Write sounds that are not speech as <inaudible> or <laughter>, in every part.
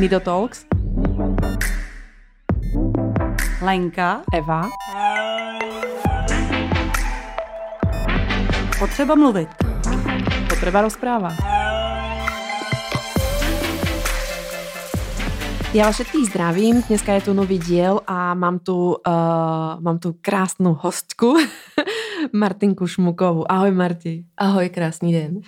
Nido Talks. Lenka. Eva. Potřeba mluvit. Potřeba rozpráva. Já vás všetkých zdravím, dneska je tu nový díl a mám tu, uh, mám tu krásnou hostku, <laughs> Martinku Šmukovou. Ahoj Marti. Ahoj, krásný den.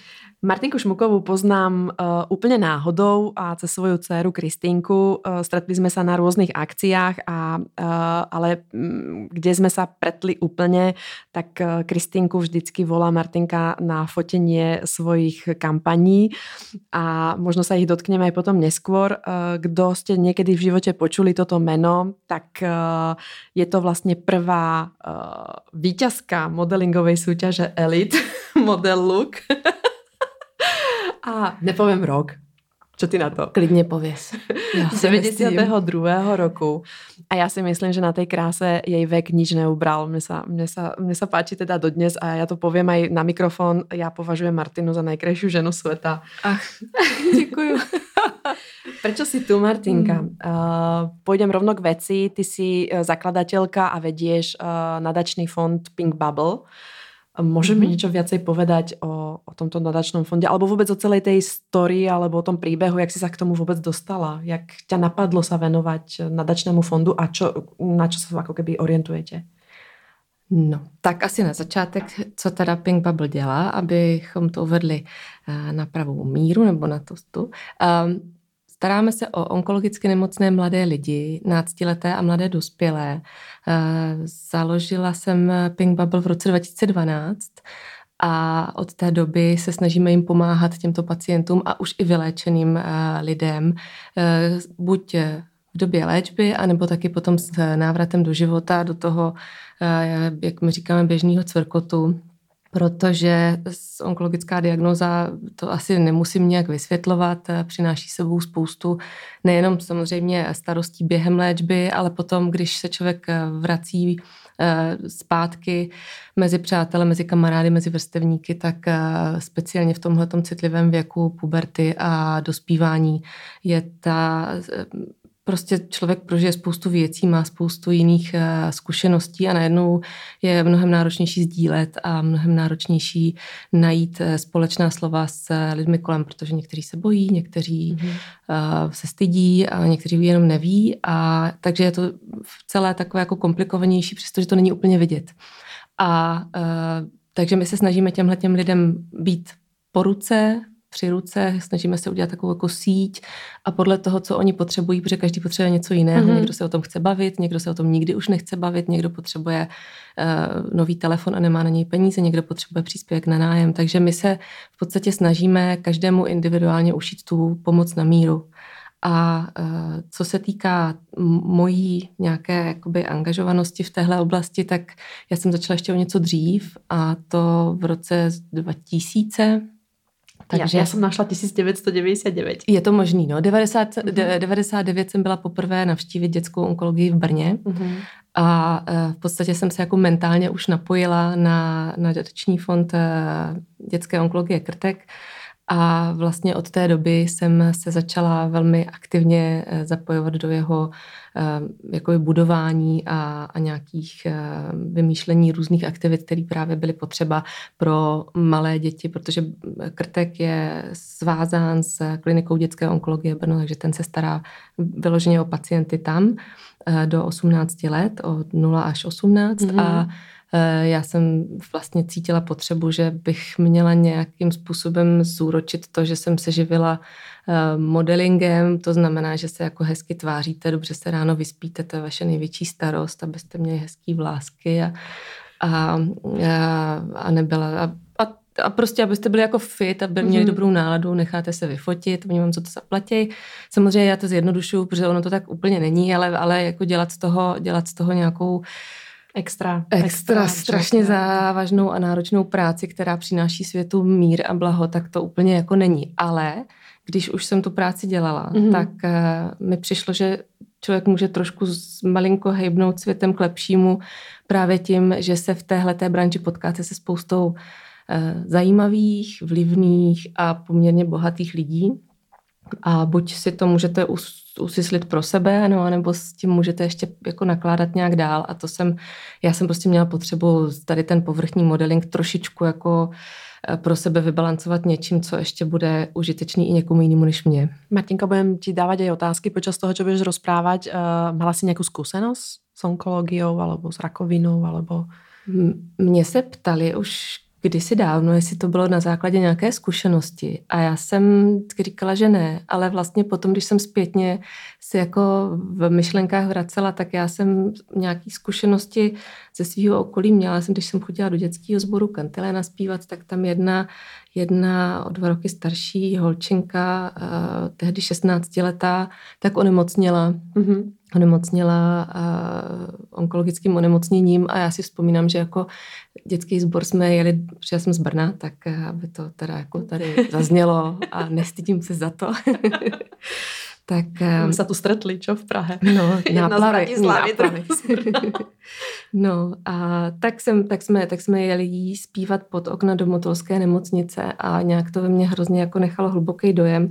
Martinku Šmukovou poznám uh, úplně náhodou a cez svoju dceru Kristýnku. Uh, stretli jsme se na různých akciách, a, uh, ale um, kde jsme se pretli úplně, tak uh, Kristýnku vždycky volá Martinka na fotenie svojich kampaní a možno sa ich dotkneme aj potom neskôr. Uh, kdo ste niekedy v živote počuli toto meno, tak uh, je to vlastně prvá uh, víťazka modelingovej súťaže Elite <laughs> Model Look. <laughs> A nepovím rok. Co ty na to? Klidně pověs. <laughs> Z 92. roku. A já si myslím, že na té kráse jej vek nič neubral. Mně sa, mně sa, mně sa páči teda dodnes a já to povím aj na mikrofon. Já považuji Martinu za nejkrajšiu ženu světa. Ach, <laughs> děkuju. <laughs> Prečo si tu, Martinka? Hmm. Uh, pôjdem rovno k veci. Ty si eh, zakladatelka a vedieš uh, nadačný fond Pink Bubble. Môžeš mi mm-hmm. niečo viacej povedať o, o tomto nadačnom fonde, alebo vôbec o celej tej story, alebo o tom príbehu, jak si sa k tomu vôbec dostala? Jak ťa napadlo sa venovať nadačnému fondu a čo, na čo sa ako keby orientujete? No, tak asi na začátek, co teda Pink Bubble dělá, abychom to uvedli eh, na pravou míru nebo na tostu. Um, Staráme se o onkologicky nemocné mladé lidi, náctileté a mladé dospělé. Eh, založila jsem Pink Bubble v roce 2012 a od té doby se snažíme jim pomáhat těmto pacientům a už i vyléčeným eh, lidem, eh, buď v době léčby, anebo taky potom s návratem do života, do toho, jak my říkáme, běžného cvrkotu, protože onkologická diagnoza, to asi nemusím nějak vysvětlovat, eh, přináší sebou spoustu nejenom samozřejmě starostí během léčby, ale potom, když se člověk eh, vrací eh, zpátky mezi přáteli, mezi kamarády, mezi vrstevníky, tak speciálně v tomhle citlivém věku puberty a dospívání je ta prostě člověk prožije spoustu věcí, má spoustu jiných uh, zkušeností a najednou je mnohem náročnější sdílet a mnohem náročnější najít uh, společná slova s uh, lidmi kolem, protože někteří se bojí, někteří mm-hmm. se stydí a někteří jenom neví a takže je to celé takové jako komplikovanější, přestože to není úplně vidět. A takže my se snažíme těmhle těm lidem být po ruce, při ruce, snažíme se udělat takovou jako síť a podle toho, co oni potřebují, protože každý potřebuje něco jiného. Mm-hmm. Někdo se o tom chce bavit, někdo se o tom nikdy už nechce bavit, někdo potřebuje uh, nový telefon a nemá na něj peníze, někdo potřebuje příspěvek na nájem. Takže my se v podstatě snažíme každému individuálně ušít tu pomoc na míru. A uh, co se týká mojí nějaké jakoby angažovanosti v téhle oblasti, tak já jsem začala ještě o něco dřív a to v roce 2000, takže já, já jsem našla 1999. Je to možný, no. 90, mm-hmm. 99 jsem byla poprvé navštívit dětskou onkologii v Brně mm-hmm. a e, v podstatě jsem se jako mentálně už napojila na, na dotační fond e, dětské onkologie Krtek a vlastně od té doby jsem se začala velmi aktivně eh, zapojovat do jeho eh, jakoby budování a, a nějakých eh, vymýšlení různých aktivit, které právě byly potřeba pro malé děti, protože Krtek je svázán s klinikou dětské onkologie Brno, takže ten se stará vyloženě o pacienty tam do 18 let, od 0 až 18 mm-hmm. a já jsem vlastně cítila potřebu, že bych měla nějakým způsobem zúročit to, že jsem se živila eh, modelingem, to znamená, že se jako hezky tváříte, dobře se ráno vyspíte, to je vaše největší starost, abyste měli hezký vlásky a, a, a nebyla... A, a a prostě, abyste byli jako fit, aby měli mm-hmm. dobrou náladu, necháte se vyfotit, oni vám co to zaplatí. Samozřejmě já to zjednodušuju, protože ono to tak úplně není, ale, ale jako dělat z toho, dělat z toho nějakou uh, extra, extra, extra strašně závažnou a náročnou práci, která přináší světu mír a blaho, tak to úplně jako není. Ale když už jsem tu práci dělala, mm-hmm. tak uh, mi přišlo, že člověk může trošku malinko hejbnout světem k lepšímu právě tím, že se v téhle té branži potkáte se spoustou uh, zajímavých, vlivných a poměrně bohatých lidí A buď si to můžete usyslit pro sebe, no, nebo s tím můžete ještě jako nakládat nějak dál. A to jsem, já jsem prostě měla potřebu tady ten povrchní modeling trošičku jako eh, pro sebe vybalancovat něčím, co ještě bude užitečný i někomu jinému než mě. Martinka, budem ti dávat aj otázky počas toho, čo budeš rozprávať. Uh, mala si nějakou zkušenost s onkologiou alebo s rakovinou? Alebo... Mě se ptali už kdysi dávno, jestli to bylo na základě nějaké zkušenosti. A já jsem říkala, že ne, ale vlastně potom, když jsem zpětně si jako v myšlenkách vracela, tak já jsem nějaké zkušenosti ze svého okolí měla. Jsem, když jsem chodila do dětského sboru Kantilena zpívat, tak tam jedna, jedna o dva roky starší holčinka, uh, tehdy 16 letá, tak onemocněla. Mm-hmm onemocněla uh, onkologickým onemocněním a já si vzpomínám, že jako dětský sbor jsme jeli, protože já jsem z Brna, tak uh, aby to teda jako tady zaznělo a nestydím se za to. <laughs> tak... Um, se tu stretli, čo v Prahe? No, <laughs> náplavy. náplavy. <laughs> no a tak, jsem, tak, jsme, tak jsme jeli jí zpívat pod okna do Motolské nemocnice a nějak to ve mně hrozně jako nechalo hluboký dojem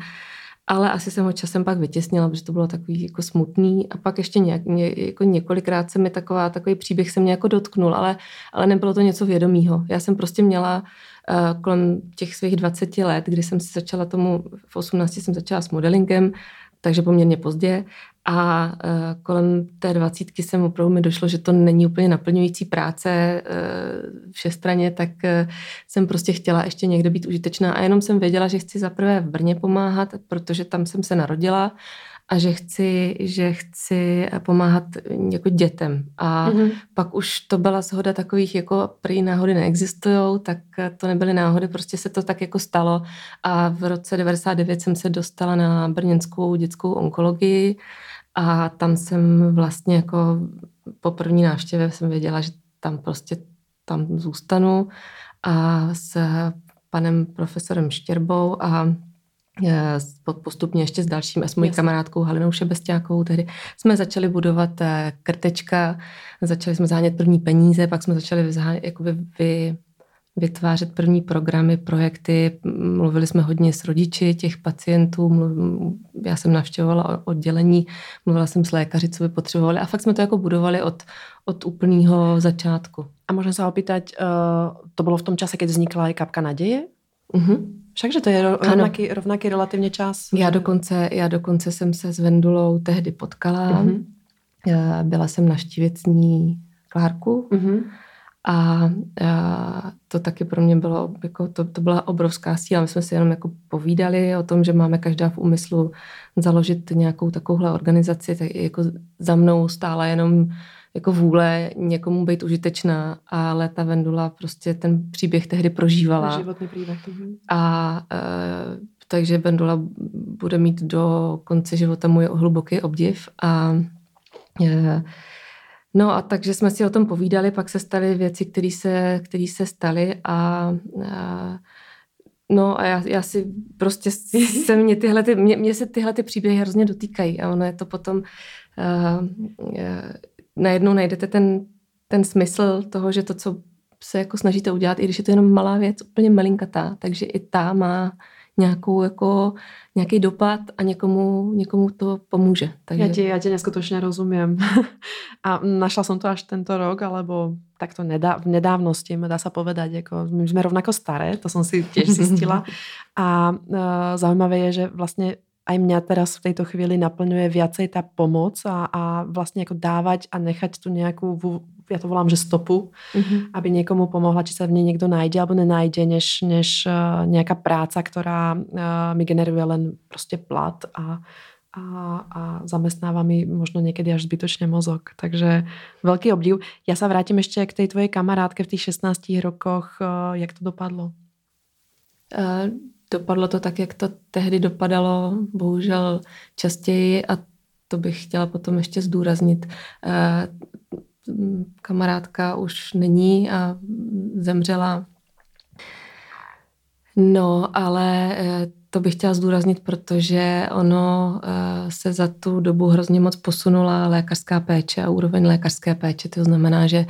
ale asi jsem ho časem pak vytěsnila, protože to bylo takový jako smutný a pak ještě nějak, ně, jako několikrát se mi taková, takový příběh se mě jako dotknul, ale, ale nebylo to něco vědomího. Já jsem prostě měla uh, kolem těch svých 20 let, kdy jsem si začala tomu, v 18 jsem začala s modelingem, takže poměrně pozdě a uh, kolem té dvacítky jsem opravdu mi došlo, že to není úplně naplňující práce uh, všestraně, tak uh, jsem prostě chtěla ještě někde být užitečná a jenom jsem věděla, že chci zaprvé v Brně pomáhat, protože tam jsem se narodila a že chci, že chci pomáhat jako dětem. A mm-hmm. pak už to byla shoda takových, jako prý náhody neexistují, tak to nebyly náhody, prostě se to tak jako stalo. A v roce 99 jsem se dostala na brněnskou dětskou onkologii a tam jsem vlastně jako po první návštěvě jsem věděla, že tam prostě tam zůstanu a s panem profesorem Štěrbou a e, postupně ještě s dalším, a s mojí Jasně. kamarádkou Halinou Šebestákovou, tehdy jsme začali budovat e, krtečka, začali jsme zánět první peníze, pak jsme začali vyzánět, jakoby vy, vytvářet první programy, projekty. Mluvili jsme hodně s rodiči těch pacientů, mluv, já jsem navštěvovala oddělení, mluvila jsem s lékaři, co by potřebovali a fakt jsme to jako budovali od, od úplného začátku. A můžeme se opýtať, uh, to bylo v tom čase, když vznikla i kapka naděje? Uh-huh. Všakže to je rovnaký, rovnaký relativně čas. Já dokonce, já dokonce jsem se s Vendulou tehdy potkala. Uh-huh. Byla jsem naštívit s ní Klárku. Uh-huh. A, a to taky pro mě bylo, jako to, to byla obrovská síla. My jsme si jenom jako povídali o tom, že máme každá v úmyslu založit nějakou takovouhle organizaci, tak jako za mnou stála jenom jako vůle někomu být užitečná, ale ta Vendula prostě ten příběh tehdy prožívala. Životný příběh. Mhm. A e, takže Vendula bude mít do konce života můj hluboký obdiv a e, No a takže jsme si o tom povídali, pak se staly věci, které se, který se staly a, a No a já, já si prostě <laughs> se mě tyhle, ty, mě, mě se tyhle ty příběhy hrozně dotýkají a ono je to potom uh, uh, najednou najdete ten, ten smysl toho, že to, co se jako snažíte udělat, i když je to jenom malá věc, úplně malinkatá, takže i ta má nějakou jako, nějaký dopad a někomu, někomu to pomůže. Takže... Já ti, já ti neskutečně rozumím. <laughs> a našla jsem to až tento rok, alebo takto nedá, v nedávnosti, dá se povedať, jako, my jsme rovnako staré, to jsem si těž <laughs> zjistila. a uh, zaujímavé je, že vlastně aj mňa teraz v tejto chvíli naplňuje viacej tá pomoc a, a vlastne ako dávať a nechať tu nejakú, ja to volám, že stopu, mm-hmm. aby niekomu pomohla, či sa v nej niekto nájde alebo nenájde, než, než uh, nejaká práca, ktorá uh, mi generuje len proste plat a, a, a zamestnáva mi možno niekedy až zbytočne mozog. Takže veľký obdiv. Ja sa vrátim ešte k tej tvojej kamarátke v tých 16 rokoch. Uh, jak to dopadlo? Uh, dopadlo to tak, jak to tehdy dopadalo, bohužel častěji a to bych chtěla potom ještě zdůraznit. Eh, kamarádka už není a zemřela. No, ale eh, to bych chtěla zdůraznit, protože ono eh, se za tu dobu hrozně moc posunula lékařská péče a úroveň lékařské péče. To znamená, že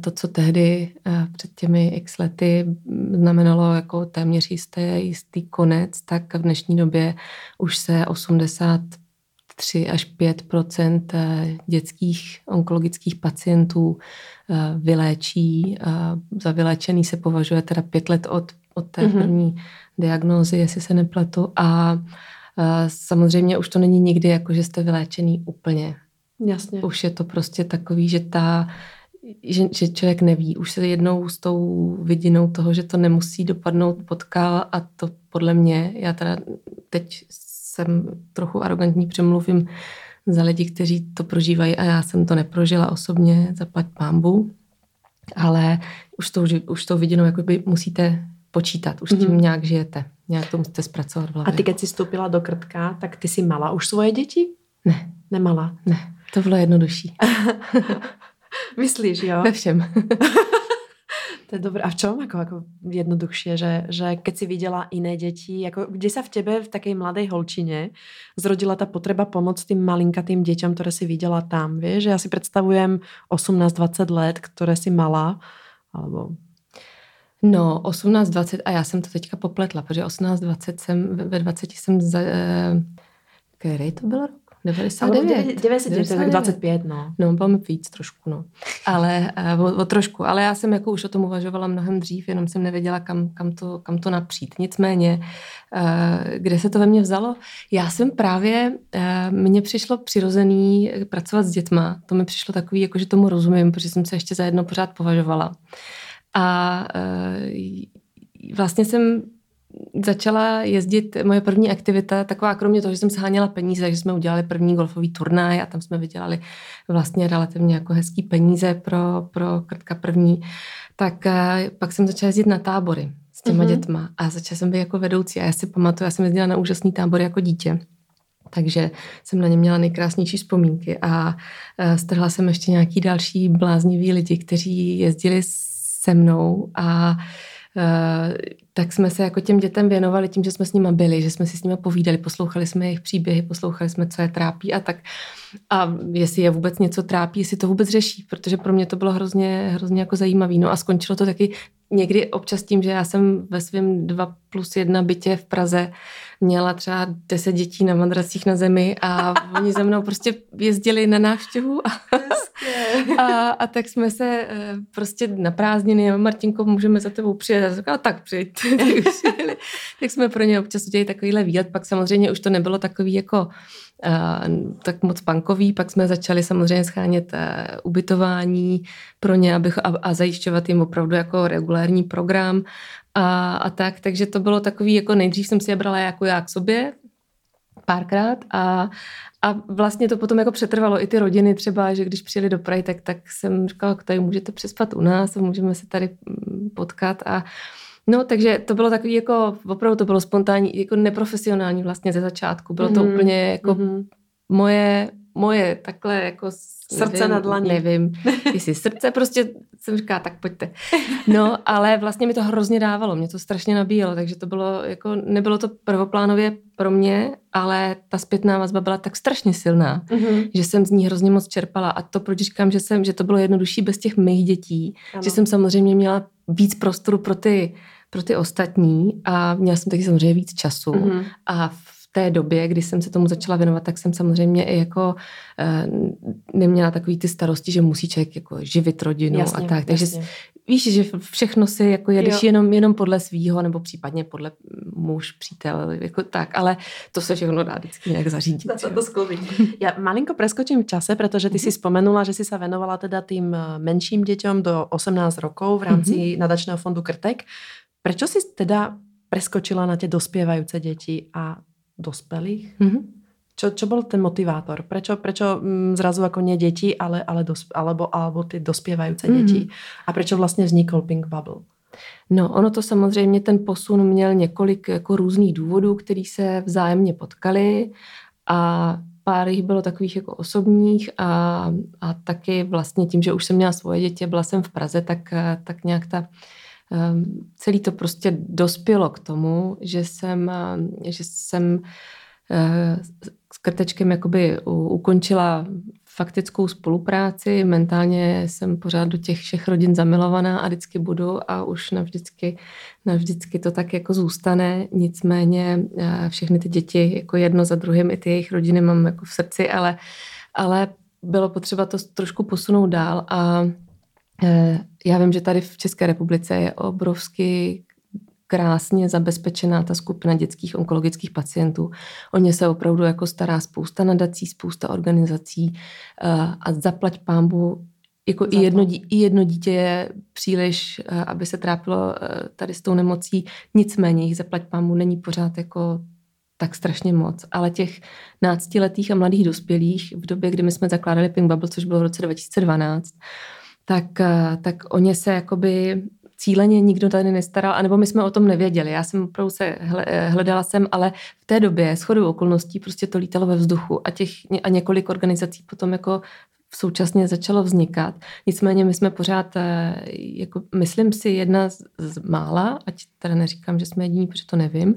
to, co tehdy před těmi x lety znamenalo jako téměř jisté, jistý konec, tak v dnešní době už se 80 3 až 5% dětských onkologických pacientů vyléčí. Za vyléčený se považuje teda pět let od, od té mm-hmm. první diagnózy, jestli se nepletu. A samozřejmě už to není nikdy jako, že jste vyléčený úplně. Jasně. Už je to prostě takový, že ta že, že člověk neví. Už se jednou s tou vidinou toho, že to nemusí dopadnout, potkal a to podle mě, já teda teď jsem trochu arrogantní, přemluvím za lidi, kteří to prožívají a já jsem to neprožila osobně, zaplať pámbu, ale už to, už to vidinou jakoby musíte počítat, už tím mm-hmm. nějak žijete, nějak to musíte zpracovat v hlavě. A ty, když jsi vstoupila do krtka, tak ty jsi mala už svoje děti? Ne. Nemala? Ne, to bylo jednodušší. <laughs> Myslíš, jo? Ve všem. <laughs> to je dobré. A v čom jako, jako jednoduchšie, že, že keď si viděla jiné děti, jako kde se v tebe v také mladé holčině zrodila ta potreba pomoct tým malinkatým děťom, které si viděla tam, víš? Já si představujem 18-20 let, které si mala, alebo No, 18-20 a já jsem to teďka popletla, protože 18-20 jsem, ve 20 jsem za, eh, který to byl rok? 99. 99, 25, no. No, bylo víc trošku, no. Ale uh, o, o, trošku, ale já jsem jako už o tom uvažovala mnohem dřív, jenom jsem nevěděla, kam, kam, to, kam to napřít. Nicméně, uh, kde se to ve mně vzalo? Já jsem právě, uh, mně přišlo přirozený pracovat s dětma. To mi přišlo takový, jako že tomu rozumím, protože jsem se ještě za jedno pořád považovala. A vlastně jsem začala jezdit, moje první aktivita, taková kromě toho, že jsem sháněla peníze, že jsme udělali první golfový turnaj a tam jsme vydělali vlastně relativně jako hezký peníze pro, pro krtka první, tak eh, pak jsem začala jezdit na tábory s těma mm-hmm. dětma a začala jsem být jako vedoucí a já si pamatuju, já jsem jezdila na úžasný tábor jako dítě. Takže jsem na ně měla nejkrásnější vzpomínky a eh, strhla jsem ještě nějaký další bláznivý lidi, kteří jezdili se mnou a Eh, tak jsme se jako těm dětem věnovali tím, že jsme s nimi byli, že jsme si s nimi povídali, poslouchali jsme jejich příběhy, poslouchali jsme, co je trápí a tak. A jestli je vůbec něco trápí, jestli to vůbec řeší, protože pro mě to bylo hrozně, hrozně jako zajímavé. No a skončilo to taky někdy občas tím, že já jsem ve svém 2 plus 1 bytě v Praze měla třeba 10 dětí na madracích na zemi a <laughs> oni ze mnou prostě jezdili na návštěvu a, <laughs> a, a tak jsme se eh, prostě na prázdniny, Martinko, můžeme za tebou přijet. A tak přijď. <laughs> tak jsme pro ně občas udělali takovýhle výlet, pak samozřejmě už to nebylo takový jako tak moc bankový. Pak jsme začali samozřejmě schánět e, ubytování pro ně abych, a, a zajišťovat jim opravdu jako regulární program a, a tak. Takže to bylo takový, jako nejdřív jsem si je brala jako já k sobě, párkrát a, a vlastně to potom jako přetrvalo i ty rodiny třeba, že když přijeli do Prahy, tak, tak jsem říkala, tady můžete přespat u nás a můžeme se tady mm, potkat a No, takže to bylo takový jako, opravdu to bylo spontánní, jako neprofesionální vlastně ze začátku. Bylo to mm-hmm. úplně jako mm-hmm. moje, moje takhle jako Srdce nevím, na dlaní. Nevím, jestli srdce, prostě jsem říká, tak pojďte. No, ale vlastně mi to hrozně dávalo, mě to strašně nabíjelo, takže to bylo, jako, nebylo to prvoplánově pro mě, ale ta zpětná vazba byla tak strašně silná, mm-hmm. že jsem z ní hrozně moc čerpala a to, proč říkám, že, jsem, že to bylo jednodušší bez těch mých dětí, ano. že jsem samozřejmě měla víc prostoru pro ty pro ty ostatní a měla jsem taky samozřejmě víc času mm-hmm. a v té době, kdy jsem se tomu začala věnovat, tak jsem samozřejmě i jako e, neměla takový ty starosti, že musí člověk jako živit rodinu jasně, a tak. Takže jasně. víš, že všechno si jako jedeš jenom, jenom podle svýho nebo případně podle muž, přítel, jako tak, ale to se všechno dá vždycky nějak zařídit. To, to skloví. <laughs> Já malinko preskočím v čase, protože ty mm-hmm. si spomenula, že si se věnovala teda tým eh, menším děťom do 18 rokov v rámci mm-hmm. nadačného fondu Krtek. Prečo si teda preskočila na tie dospievajúce deti a dospelých? Mm-hmm. Čo, čo bol ten motivátor? Prečo, prečo mm, zrazu ako nie deti, ale, ale dos, alebo, alebo ty dospievajúce mm-hmm. deti? A prečo vlastně vznikl Pink Bubble? No, ono to samozřejmě, ten posun měl několik jako různých důvodů, který se vzájemně potkali a pár jich bylo takových jako osobních a, a taky vlastně tím, že už jsem měla svoje děti, byla jsem v Praze, tak, tak nějak ta celý to prostě dospělo k tomu, že jsem, eh, že jsem eh, krtečkem jakoby ukončila faktickou spolupráci. Mentálně jsem pořád do těch všech rodin zamilovaná a vždycky budu a už navždycky, navždycky to tak jako zůstane. Nicméně eh, všechny ty děti jako jedno za druhým, i ty jejich rodiny mám jako v srdci, ale, ale bylo potřeba to trošku posunout dál a já vím, že tady v České republice je obrovský krásně zabezpečená ta skupina dětských onkologických pacientů. O ně se opravdu jako stará spousta nadací, spousta organizací eh, a zaplať pámbu jako i jedno, i jedno dítě je příliš, eh, aby se trápilo eh, tady s tou nemocí, nicméně jich zaplať pámbu není pořád jako tak strašně moc, ale těch náctiletých a mladých dospělých v době, kdy my jsme zakládali Pink Bubble, což bylo v roce 2012, tak, tak o ně se jakoby cíleně nikdo tady nestaral, anebo my jsme o tom nevěděli. Já jsem opravdu se hledala jsem, ale v té době shodou okolností prostě to lítalo ve vzduchu a, těch, a několik organizací potom jako současně začalo vznikat. Nicméně my jsme pořád, eh, jako myslím si, jedna z, z mála, ať teda neříkám, že jsme jediní, protože to nevím,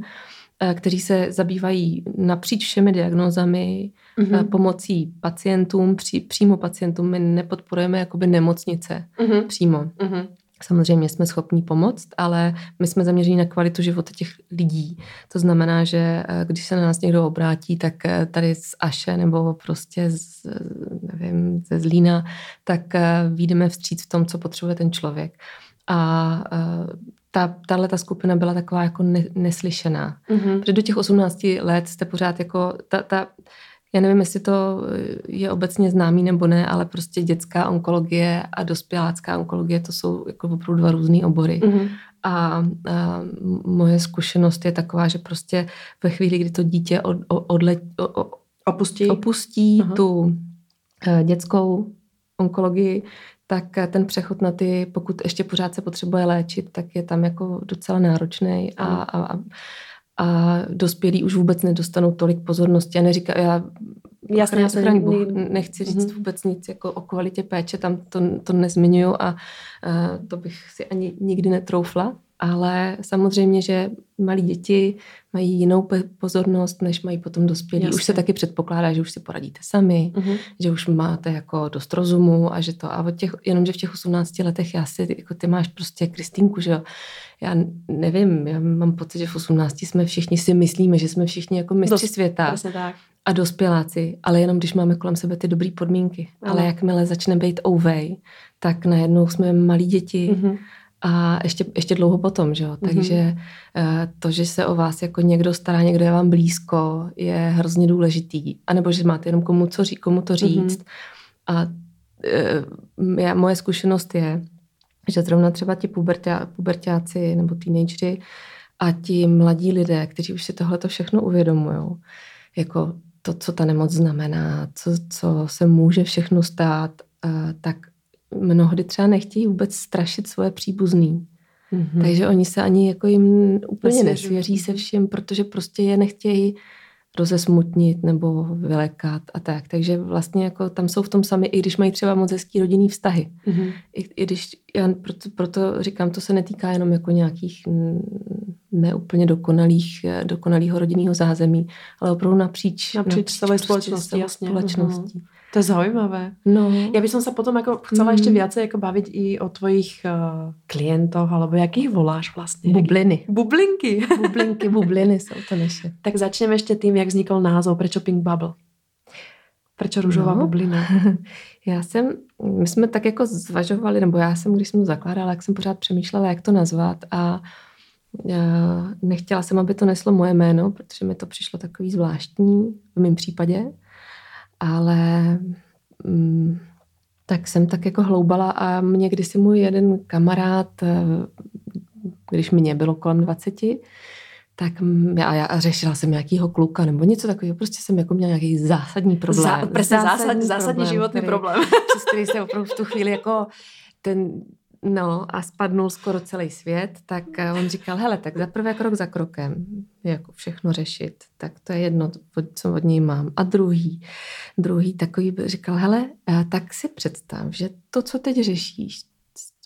eh, kteří se zabývají napříč všemi diagnózami mm-hmm. pomocí pacientům, pří, přímo pacientům. My nepodporujeme jakoby nemocnice mm-hmm. přímo. Mm-hmm. Samozřejmě jsme schopní pomoct, ale my jsme zaměření na kvalitu života těch lidí. To znamená, že eh, když se na nás někdo obrátí, tak eh, tady z Aše nebo prostě z, nevím, ze Zlína, tak eh, výjdeme vstříc v tom, co potřebuje ten člověk. A ta, tahle ta skupina byla taková jako ne, neslyšená. Mm-hmm. Protože do těch 18 let jste pořád jako, ta, ta, já nevím, jestli to je obecně známý nebo ne, ale prostě dětská onkologie a dospělácká onkologie, to jsou jako opravdu dva různé obory. Mm-hmm. A, a moje zkušenost je taková, že prostě ve chvíli, kdy to dítě od, odle, o, opustí, opustí uh-huh. tu e, dětskou onkologii, tak ten přechod na ty, pokud ještě pořád se potřebuje léčit, tak je tam jako docela náročný a, a, a a dospělí už vůbec nedostanou tolik pozornosti. Já neříkám, já Jasně, já se Bůh, nechci říct mm-hmm. vůbec nic jako o kvalitě péče, tam to, to nezmiňuju a uh, to bych si ani nikdy netroufla, ale samozřejmě, že malí děti mají jinou pozornost, než mají potom dospělí. Jasně. Už se taky předpokládá, že už si poradíte sami, uh-huh. že už máte jako dost rozumu a že to, a od těch, jenomže v těch 18 letech já si, jako ty máš prostě Kristýnku, že jo, já nevím, já mám pocit, že v 18 jsme všichni si myslíme, že jsme všichni jako mistři Dost, světa. tak. A dospěláci, ale jenom když máme kolem sebe ty dobré podmínky. Ale, ale jakmile začne být ouvej, tak najednou jsme malí děti, uh-huh a ještě, ještě dlouho potom, že jo? Mm-hmm. Takže uh, to, že se o vás jako někdo stará, někdo je vám blízko, je hrozně důležitý. A nebo že máte jenom komu, co ří, komu to říct. Mm-hmm. A uh, já, moje zkušenost je, že zrovna třeba ti pubertá, pubertáci nebo teenagery a ti mladí lidé, kteří už si tohle to všechno uvědomují, jako to, co ta nemoc znamená, co, co se může všechno stát, uh, tak mnohdy třeba nechtějí vůbec strašit svoje příbuzný. Mm-hmm. Takže oni se ani jako jim úplně nesvěří se všem, protože prostě je nechtějí rozesmutnit nebo vylekat a tak. Takže vlastně jako tam jsou v tom sami, i když mají třeba moc hezký rodinný vztahy. Mm-hmm. I, I když, já proto, proto říkám, to se netýká jenom jako nějakých neúplně dokonalých, dokonalého rodinného zázemí, ale opravdu napříč, napříč, napříč celé společnosti. Jasně. společnosti. Mm-hmm. To je zaujímavé. No. Ja by som sa potom ako chcela mm. ešte viacej ako baviť i o tvojich uh, klientoch, alebo jakých voláš vlastne? Bubliny. Bublinky. <laughs> Bublinky, bubliny jsou to naše. Tak začneme ešte tým, jak vznikl názov, prečo Pink Bubble? Prečo růžová no. bublina? <laughs> Já jsem, my jsme tak jako zvažovali, nebo já jsem, když jsem to zakládala, jak jsem pořád přemýšlela, jak to nazvat a já nechtěla jsem, aby to neslo moje jméno, protože mi to přišlo takový zvláštní v mém případě ale mm, tak jsem tak jako hloubala a mě kdysi můj jeden kamarád, eh, když mě bylo kolem 20, tak já, já řešila jsem nějakýho kluka nebo něco takového. Prostě jsem jako měla nějaký zásadní problém. Zá, prostě zásadní, zásadní, zásadní životní který, problém. přes který se opravdu v tu chvíli jako ten No a spadnul skoro celý svět, tak eh, on říkal, hele, tak za prvé krok za krokem, jako všechno řešit, tak to je jedno, co od něj mám. A druhý, druhý takový říkal, hele, eh, tak si představ, že to, co teď řešíš,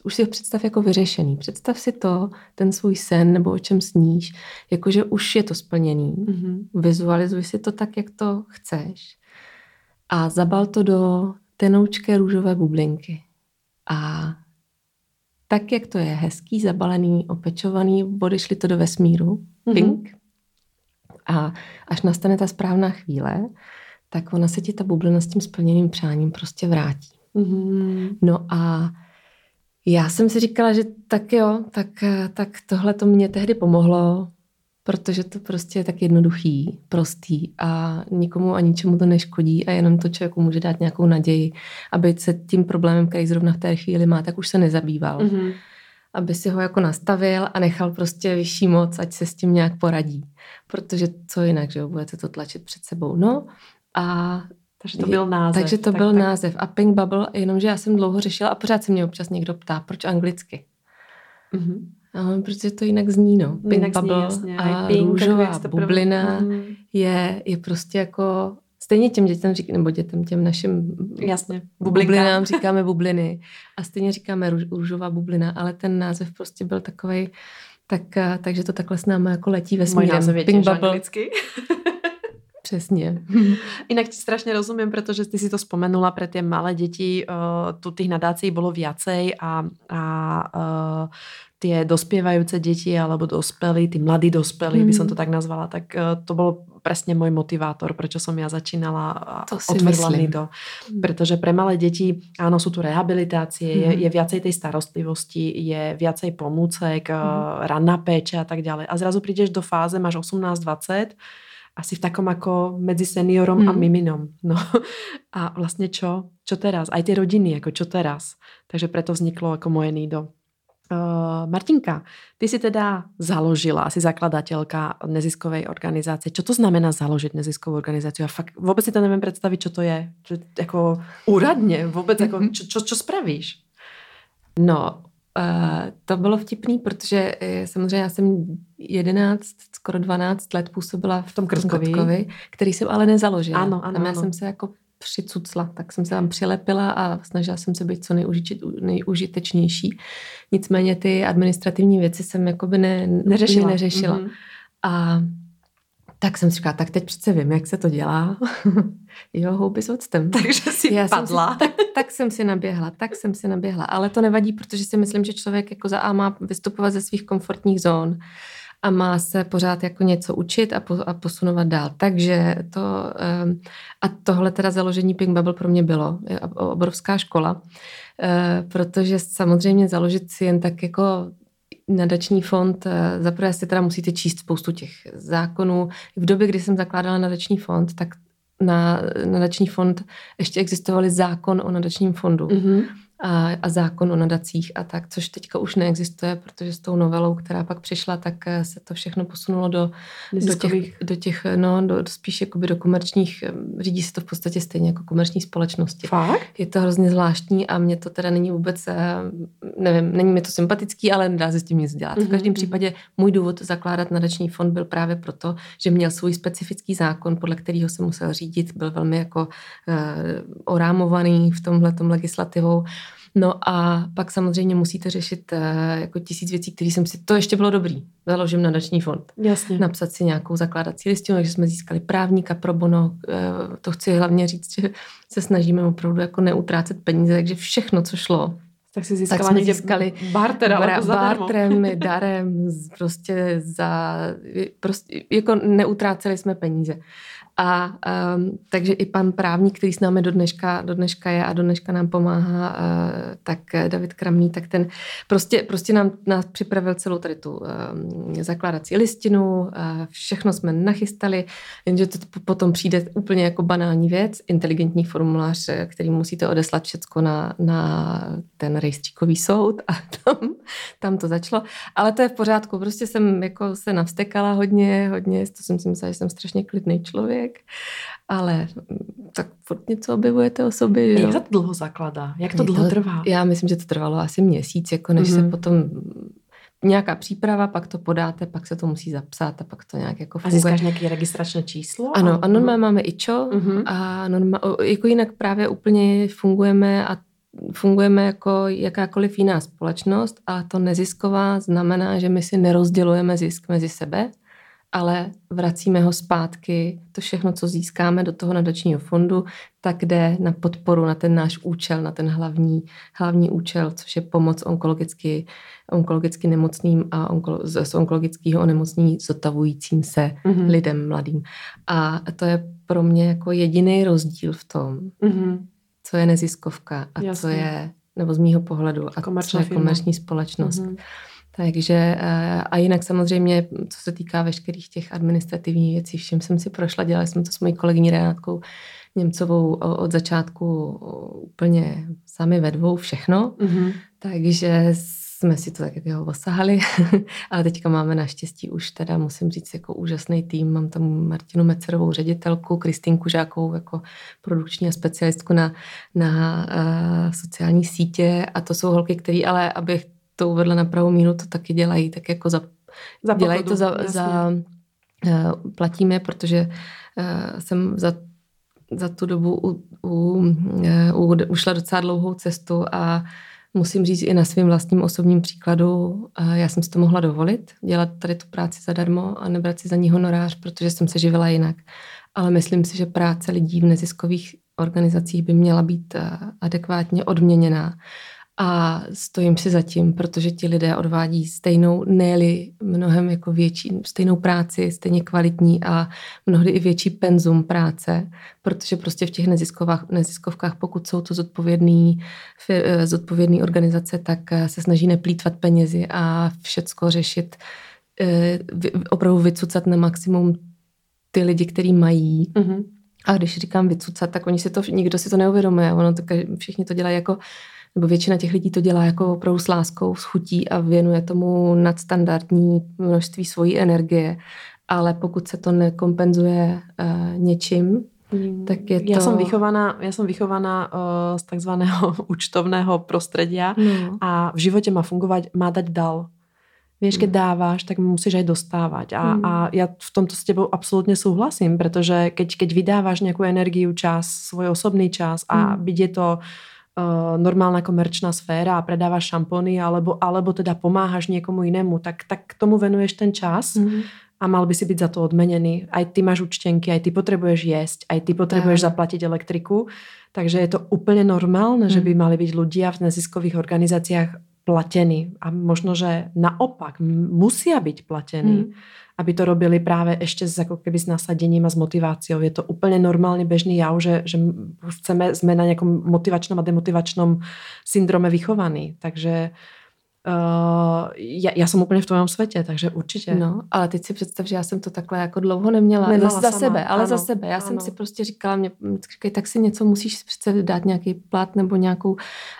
už si ho představ jako vyřešený. Představ si to, ten svůj sen nebo o čem sníš, jakože už je to splněný. Mm-hmm. Vizualizuj si to tak, jak to chceš. A zabal to do tenoučké růžové bublinky. A tak, jak to je hezký, zabalený, opečovaný, odešli to do vesmíru, mm-hmm. pink. A až nastane ta správná chvíle, tak ona se ti ta bublina s tím splněným přáním prostě vrátí. Mm-hmm. No a já jsem si říkala, že tak jo, tak, tak tohle to mě tehdy pomohlo, protože to prostě je tak jednoduchý, prostý a nikomu a ničemu to neškodí a jenom to člověku může dát nějakou naději, aby se tím problémem, který zrovna v té chvíli má, tak už se nezabýval. Mm-hmm. Aby si ho jako nastavil a nechal prostě vyšší moc, ať se s tím nějak poradí. Protože co jinak, že jo, budete to tlačit před sebou. No a takže to byl název. Takže to tak, byl tak. název. A Pink Bubble, jenomže já jsem dlouho řešila a pořád se mě občas někdo ptá, proč anglicky. Mm-hmm. Protože to jinak zní, no. Pink jinak Bubble zní, a pink, růžová bublina mm. je, je prostě jako Stejně těm dětem, řík, nebo dětem, těm našim Jasně, bublinám <laughs> říkáme bubliny a stejně říkáme růž, růžová bublina, ale ten název prostě byl takový, tak, takže to takhle s námi jako letí ve smírem. Můj název je Pink Bubble. Přesně. <laughs> Inak ti strašne rozumiem, pretože ty si to spomenula pre tie malé deti, uh, tu tých nadácií bolo viacej a, a uh, tie dospievajúce deti alebo dospelí, tí mladí dospelí, mm. by som to tak nazvala, tak uh, to bol presne môj motivátor, prečo som ja začínala to do. Pretože pre malé deti, áno, sú tu rehabilitácie, mm. je, je viacej tej starostlivosti, je viacej pomůcek, mm. ranná péče a tak ďalej. A zrazu prídeš do fáze, máš 18-20 asi v takom ako medzi seniorom mm. a miminom. No a vlastne čo? Čo teraz? Aj tie rodiny, ako čo teraz? Takže preto vzniklo ako moje nído. Uh, Martinka, ty si teda založila, asi zakladateľka neziskovej organizácie. Čo to znamená založiť neziskovú organizáciu? A fakt vôbec si to neviem predstaviť, čo to je. Čo, ako úradne, vôbec, ako, mhm. čo, čo, čo spravíš? No, Uh, to bylo vtipný, protože samozřejmě já jsem 11, skoro 12 let působila v tom Krtkovi, který jsem ale nezaložila. Ano, ano, Tam já ano. jsem se jako přicucla, tak jsem se tam přilepila a snažila jsem se být co nejužit, nejužitečnější. Nicméně ty administrativní věci jsem jakoby ne, neřešila. neřešila. Mm-hmm. A tak jsem si říkala, tak teď přece vím, jak se to dělá. <laughs> jo, houby s octem. Takže si Já padla. Jsem si, <laughs> tak, tak jsem si naběhla, tak jsem si naběhla. Ale to nevadí, protože si myslím, že člověk jako za A má vystupovat ze svých komfortních zón a má se pořád jako něco učit a, po, a posunovat dál. Takže to, um, a tohle teda založení Pink Bubble pro mě bylo obrovská škola, uh, protože samozřejmě založit si jen tak jako nadační fond, eh, zaprvé si teda musíte číst spoustu těch zákonů. V době, kdy jsem zakládala nadační fond, tak na nadační fond ještě existovaly zákon o nadačním fondu. Mm-hmm a, a zákon o nadacích a tak, což teďka už neexistuje, protože s tou novelou, která pak přišla, tak eh, se to všechno posunulo do, do těch, do těch, no, do, spíš jakoby do komerčních, eh, řídí se to v podstatě stejně jako komerční společnosti. Fakt? Je to hrozně zvláštní a mě to teda není vůbec, eh, nevím, není mi to sympatický, ale nedá se s tím nic dělat. Mm-hmm. V každém mhm. případě můj důvod zakládat nadační fond byl právě proto, že měl svůj specifický zákon, podle kterého se musel řídit, byl velmi jako uh, orámovaný v tomhle legislativou No a pak samozřejmě musíte řešit uh, jako tisíc věcí, které jsem si, to ještě bylo dobrý, založím nadační fond. Jasně. Napsat si nějakou zakládací listinu, takže jsme získali právníka pro bono. Uh, to chci hlavně říct, že se snažíme opravdu jako neutrácet peníze, takže všechno, co šlo, tak si získala tak jsme někde získali barter, ale barterem, <laughs> darem, prostě za, prostě, jako neutráceli jsme peníze. A um, takže i pan právník, který s námi do dneška, do dneška je a do dneška nám pomáhá, uh, tak David Kramný, tak ten prostě, prostě nám nás připravil celou tady tu um, zakládací listinu, uh, všechno jsme nachystali, jenže to potom přijde úplně jako banální věc, inteligentní formulář, který musíte odeslat všecko na, na ten rejstříkový soud a <laughs> tam, tam to začalo. Ale to je v pořádku, prostě jsem jako se navstekala hodně, hodně, to jsem si myslela, že jsem strašně klidný člověk, člověk, ale tak furt něco objevujete o sobě. Jak to dlouho zakladá? Jak to dlouho trvá? Já myslím, že to trvalo asi měsíc, jako než mm-hmm. se mhm. potom nějaká příprava, pak to podáte, pak se to musí zapsat a pak to nějak jako funguje. A získáš nějaké registrační číslo? Ano, a normálně máme IČO mm-hmm. a normál, jako jinak právě úplně fungujeme a fungujeme jako jakákoliv jiná společnost, ale to nezisková znamená, že my si nerozdělujeme zisk mezi sebe, ale vracíme ho zpátky, to všechno, co získáme do toho nadačního fondu, tak jde na podporu, na ten náš účel, na ten hlavní, hlavní účel, což je pomoc onkologicky, onkologicky nemocným a onkolo, z onkologického onemocnění zotavujícím se mm-hmm. lidem mladým. A to je pro mě jako jediný rozdíl v tom, mm-hmm. co je neziskovka a Jasně. co je, nebo z mýho pohledu, a co je komerční společnost. Mm-hmm. Takže eh, a jinak samozřejmě, co se týká veškerých těch administrativních věcí, všem jsem si prošla, dělali jsme to s mojí kolegyní Renátkou Němcovou od začátku úplně sami ve dvou všechno, mm-hmm. takže jsme si to tak jako osahali, <laughs> ale teďka máme naštěstí už teda, musím říct, jako úžasný tým. Mám tam Martinu Mecerovou ředitelku, Kristýnku Žákovou jako produkční a specialistku na, na uh, sociální sítě a to jsou holky, které ale, abych to uvedla na pravou míru, to taky dělají, tak jako za, za dělají to za, za uh, platíme, protože uh, jsem za, za tu dobu u, u, uh, ušla docela dlouhou cestu a musím říct i na svém vlastním osobním příkladu, já jsem si to mohla dovolit, dělat tady tu práci zadarmo a nebrat si za ní honorář, protože jsem se živila jinak. Ale myslím si, že práce lidí v neziskových organizacích by měla být adekvátně odměněná a stojím si zatím, protože ti lidé odvádí stejnou, ne mnohem jako větší, stejnou práci, stejně kvalitní a mnohdy i větší penzum práce, protože prostě v těch neziskovách, neziskovkách, pokud jsou to zodpovědný, eh, zodpovědný organizace, tak eh, se snaží neplýtvat penězi a všecko řešit, eh, opravdu vycucat na maximum ty lidi, který mají. Mm-hmm. A když říkám vycucat, tak oni si to, nikdo si to neuvědomuje. Ono to, všichni to dělají jako nebo většina těch lidí to dělá jako opravdu s láskou, s chutí a věnuje tomu nadstandardní množství svojí energie. Ale pokud se to nekompenzuje uh, něčím, mm. tak je to... Já jsem vychovaná, já jsem vychovaná uh, z takzvaného <laughs> účtovného prostredia no. a v životě má fungovat, má dať dal. Vieš, keď mm. dáváš, tak musíš aj dostávať. A, mm. a ja v tomto s tebou absolútne súhlasím, pretože keď, keď vydávaš nejakú energiu, čas, svoj osobný čas a mm. byť je to uh, normálna komerčná sféra a predávaš šampóny alebo, alebo teda pomáhaš niekomu inému, tak, tak tomu venuješ ten čas mm-hmm. a mal by si byť za to odmenený. Aj ty máš účtenky, aj ty potrebuješ jesť, aj ty potrebuješ tak. zaplatiť elektriku. Takže je to úplne normálne, mm. že by mhm. mali byť ľudia v neziskových organizáciách platení. A možno, že naopak musia byť platení. Mm aby to robili práve ešte s, ako keby s nasadením a s motiváciou. Je to úplne normálny bežný jav, že, že chceme, sme na nejakom motivačnom a demotivačnom syndrome vychovaní. Takže Uh, já, já jsem úplně v tvém světě, takže určitě. No, ale teď si představ, že já jsem to takhle jako dlouho neměla. Nemala za, za sebe, ale ano, za sebe. Já ano. jsem si prostě říkala, mě, říkaj, tak si něco musíš přece dát nějaký plat nebo nějakou.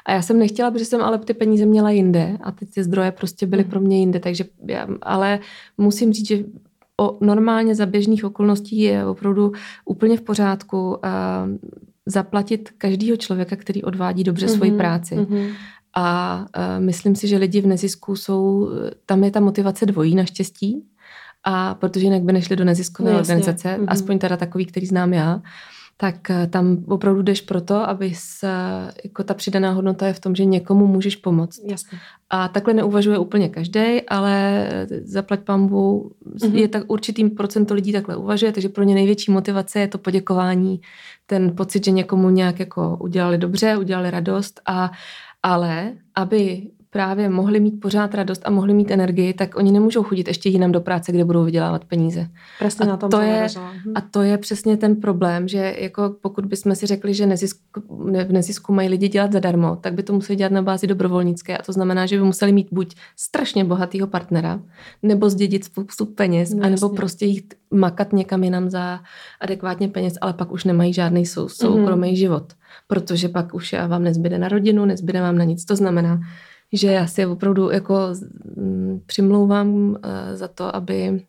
A já jsem nechtěla, protože jsem ale ty peníze měla jinde a ty, ty zdroje prostě byly hmm. pro mě jinde, takže já, ale musím říct, že o, normálně za běžných okolností je opravdu úplně v pořádku uh, zaplatit každého člověka, který odvádí dobře mm-hmm, svoji práci. Mm-hmm. A uh, myslím si, že lidi v nezisku jsou, tam je ta motivace dvojí naštěstí, a protože jinak by nešli do neziskové no, organizace, mm-hmm. aspoň teda takový, který znám já, tak e, tam opravdu jdeš proto, aby se, jako ta přidaná hodnota je v tom, že někomu můžeš pomoct. Jasně. A takhle neuvažuje úplně každý, ale zaplať pambu mm-hmm. je tak určitým procento lidí takhle uvažuje, takže pro ně největší motivace je to poděkování, ten pocit, že někomu nějak jako udělali dobře, udělali radost a ale aby právě mohli mít pořád radost a mohli mít energii, tak oni nemůžou chodit ještě jinam do práce, kde budou vydělávat peníze. Přesně a na tom to je, A to je přesně ten problém, že jako pokud bychom si řekli, že nezisk, ne, v nezisku mají lidi dělat zadarmo, tak by to museli dělat na bázi dobrovolnické a to znamená, že by museli mít buď strašně bohatého partnera, nebo zdědit spoustu peněz, no, anebo prostě jít makat někam jinam za adekvátně peněz, ale pak už nemají žádný sou, soukromý mm-hmm. život, protože pak už vám nezbyde na rodinu, nezbyde vám na nic. To znamená, že já si opravdu jako mm, přimlouvám eh, za to, aby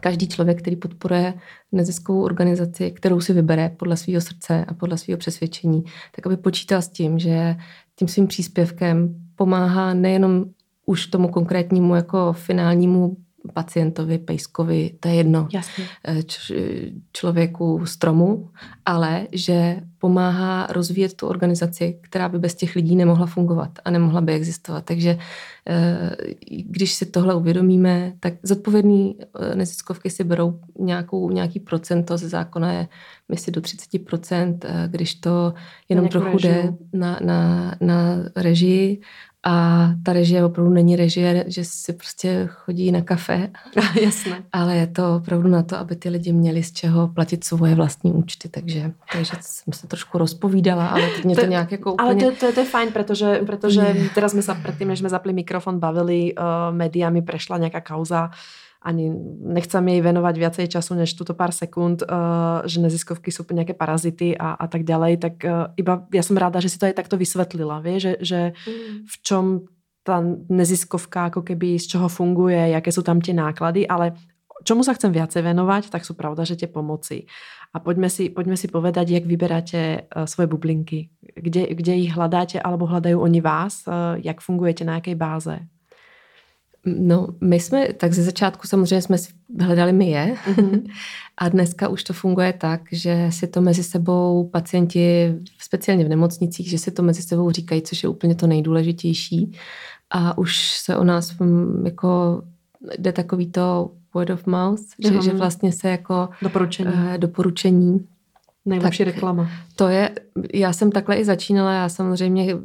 každý člověk, který podporuje neziskovou organizaci, kterou si vybere podle svého srdce a podle svého přesvědčení, tak aby počítal s tím, že tím svým příspěvkem pomáhá nejenom už tomu konkrétnímu jako finálnímu pacientovi, pejskovi, to je jedno, Jasně. Eh, č- člověku, stromu, ale že pomáhá rozvíjet tu organizaci, která by bez těch lidí nemohla fungovat a nemohla by existovat. Takže eh, když si tohle uvědomíme, tak zodpovědný eh, neziskovky si berou nějakou, nějaký procento ze zákona je, myslím, do 30%, když to jenom trochu jde na, na, na režii a ta režie opravdu není režie, že si prostě chodí na kafe. <laughs> Jasné. Ale je to opravdu na to, aby ty lidi měli z čeho platit svoje vlastní účty. Takže, takže jsem se trošku rozpovídala, ale teď mě to, to nějak jako úplně... Ale to, to, to je fajn, protože, protože teraz jsme se předtím, než jsme zapli mikrofon, bavili, uh, médiami prešla nějaká kauza ani nechcem jej venovať viacej času než tuto pár sekúnd, uh, že neziskovky sú nejaké parazity a, a tak ďalej, tak uh, iba ja som ráda, že si to aj takto vysvetlila, vie, že, že mm. v čom ta neziskovka ako keby z čoho funguje, jaké sú tam tie náklady, ale čomu sa chcem viacej venovať, tak sú pravda, že tie pomoci. A poďme si, poďme si povedať, jak vyberáte uh, svoje bublinky. Kde, kde ich hľadáte, alebo hľadajú oni vás? Uh, jak fungujete, na jakej báze? No, my jsme, tak ze začátku samozřejmě jsme hledali my je mm-hmm. <laughs> a dneska už to funguje tak, že si to mezi sebou pacienti, speciálně v nemocnicích, že si to mezi sebou říkají, což je úplně to nejdůležitější a už se o nás mm, jako jde takový to word of mouth, mm-hmm. že, že mhm. vlastně se jako doporučení, uh, doporučení Nejlepší tak reklama. To je, já jsem takhle i začínala, já samozřejmě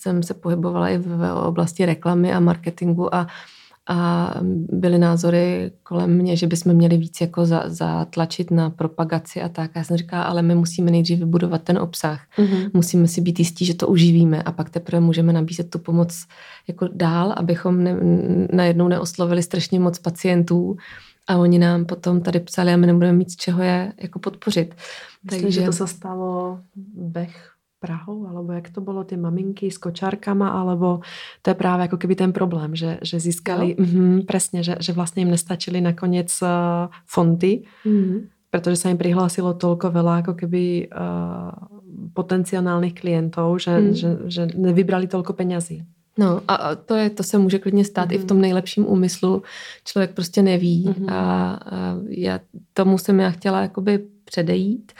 jsem se pohybovala i v oblasti reklamy a marketingu a a byly názory kolem mě, že bychom měli víc jako za, zatlačit na propagaci a tak. A já jsem říkala, ale my musíme nejdřív vybudovat ten obsah. Mm-hmm. Musíme si být jistí, že to uživíme a pak teprve můžeme nabízet tu pomoc jako dál, abychom ne, najednou neoslovili strašně moc pacientů a oni nám potom tady psali a my nebudeme mít z čeho je jako podpořit. Myslím, Takže... že to se stalo Bech Prahou, alebo jak to bylo, ty maminky s kočárkama, alebo to je právě jako keby ten problém, že, že získali, mm, presně, že, že vlastně jim nestačili nakonec uh, fonty, mm. protože se jim přihlásilo tolko veľa jako keby uh, potenciálních klientů, že, mm. že, že nevybrali tolko penězí. No a to, je, to se může klidně stát mm. i v tom nejlepším úmyslu. Člověk prostě neví mm. a, a já tomu jsem já chtěla jakoby předejít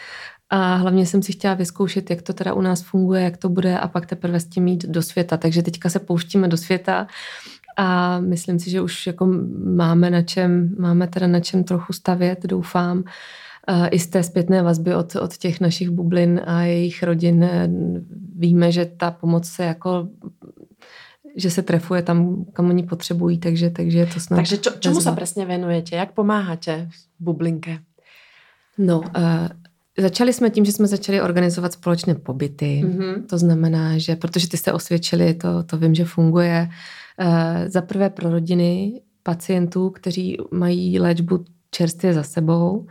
a hlavně jsem si chtěla vyzkoušet, jak to teda u nás funguje, jak to bude a pak teprve s tím jít do světa. Takže teďka se pouštíme do světa a myslím si, že už jako máme na čem, máme teda na čem trochu stavět, doufám. I z té zpětné vazby od, od těch našich bublin a jejich rodin eh, víme, že ta pomoc se jako že se trefuje tam, kam oni potřebují, takže, takže je to snad... Takže čo, čemu se přesně věnujete? Jak pomáháte bublinke? No, uh, Začali jsme tím, že jsme začali organizovat společné pobyty. Mm-hmm. To znamená, že protože ty jste osvědčili, to, to vím, že funguje. Uh, za prvé pro rodiny pacientů, kteří mají léčbu čerstvě za sebou.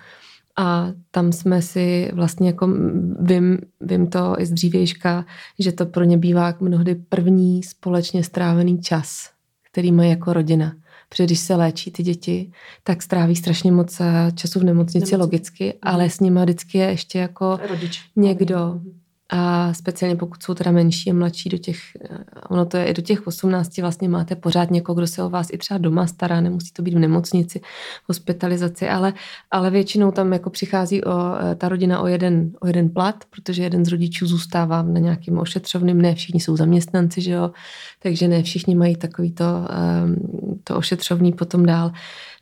A tam jsme si vlastně jako, vím, vím to i z dřívějška, že to pro ně bývá mnohdy první společně strávený čas, který mají jako rodina. Protože když se léčí ty děti, tak stráví strašně moc eh, času v nemocnici, nemocnici. logicky, ale s nimi vždycky je ještě jako Rodič. někdo, mhm. A speciálně pokud jsou teda menší a mladší do těch, eh, ono to je i do těch 18, vlastně máte pořád někoho, kdo se o vás i třeba doma stará, nemusí to být v nemocnici, hospitalizaci, ale, ale většinou tam jako přichází o, eh, ta rodina o jeden, o jeden plat, protože jeden z rodičů zůstává na nějakým ošetřovným, ne všichni jsou zaměstnanci, že jo, takže ne všichni mají takový to, ehm, to ošetřovný potom dál.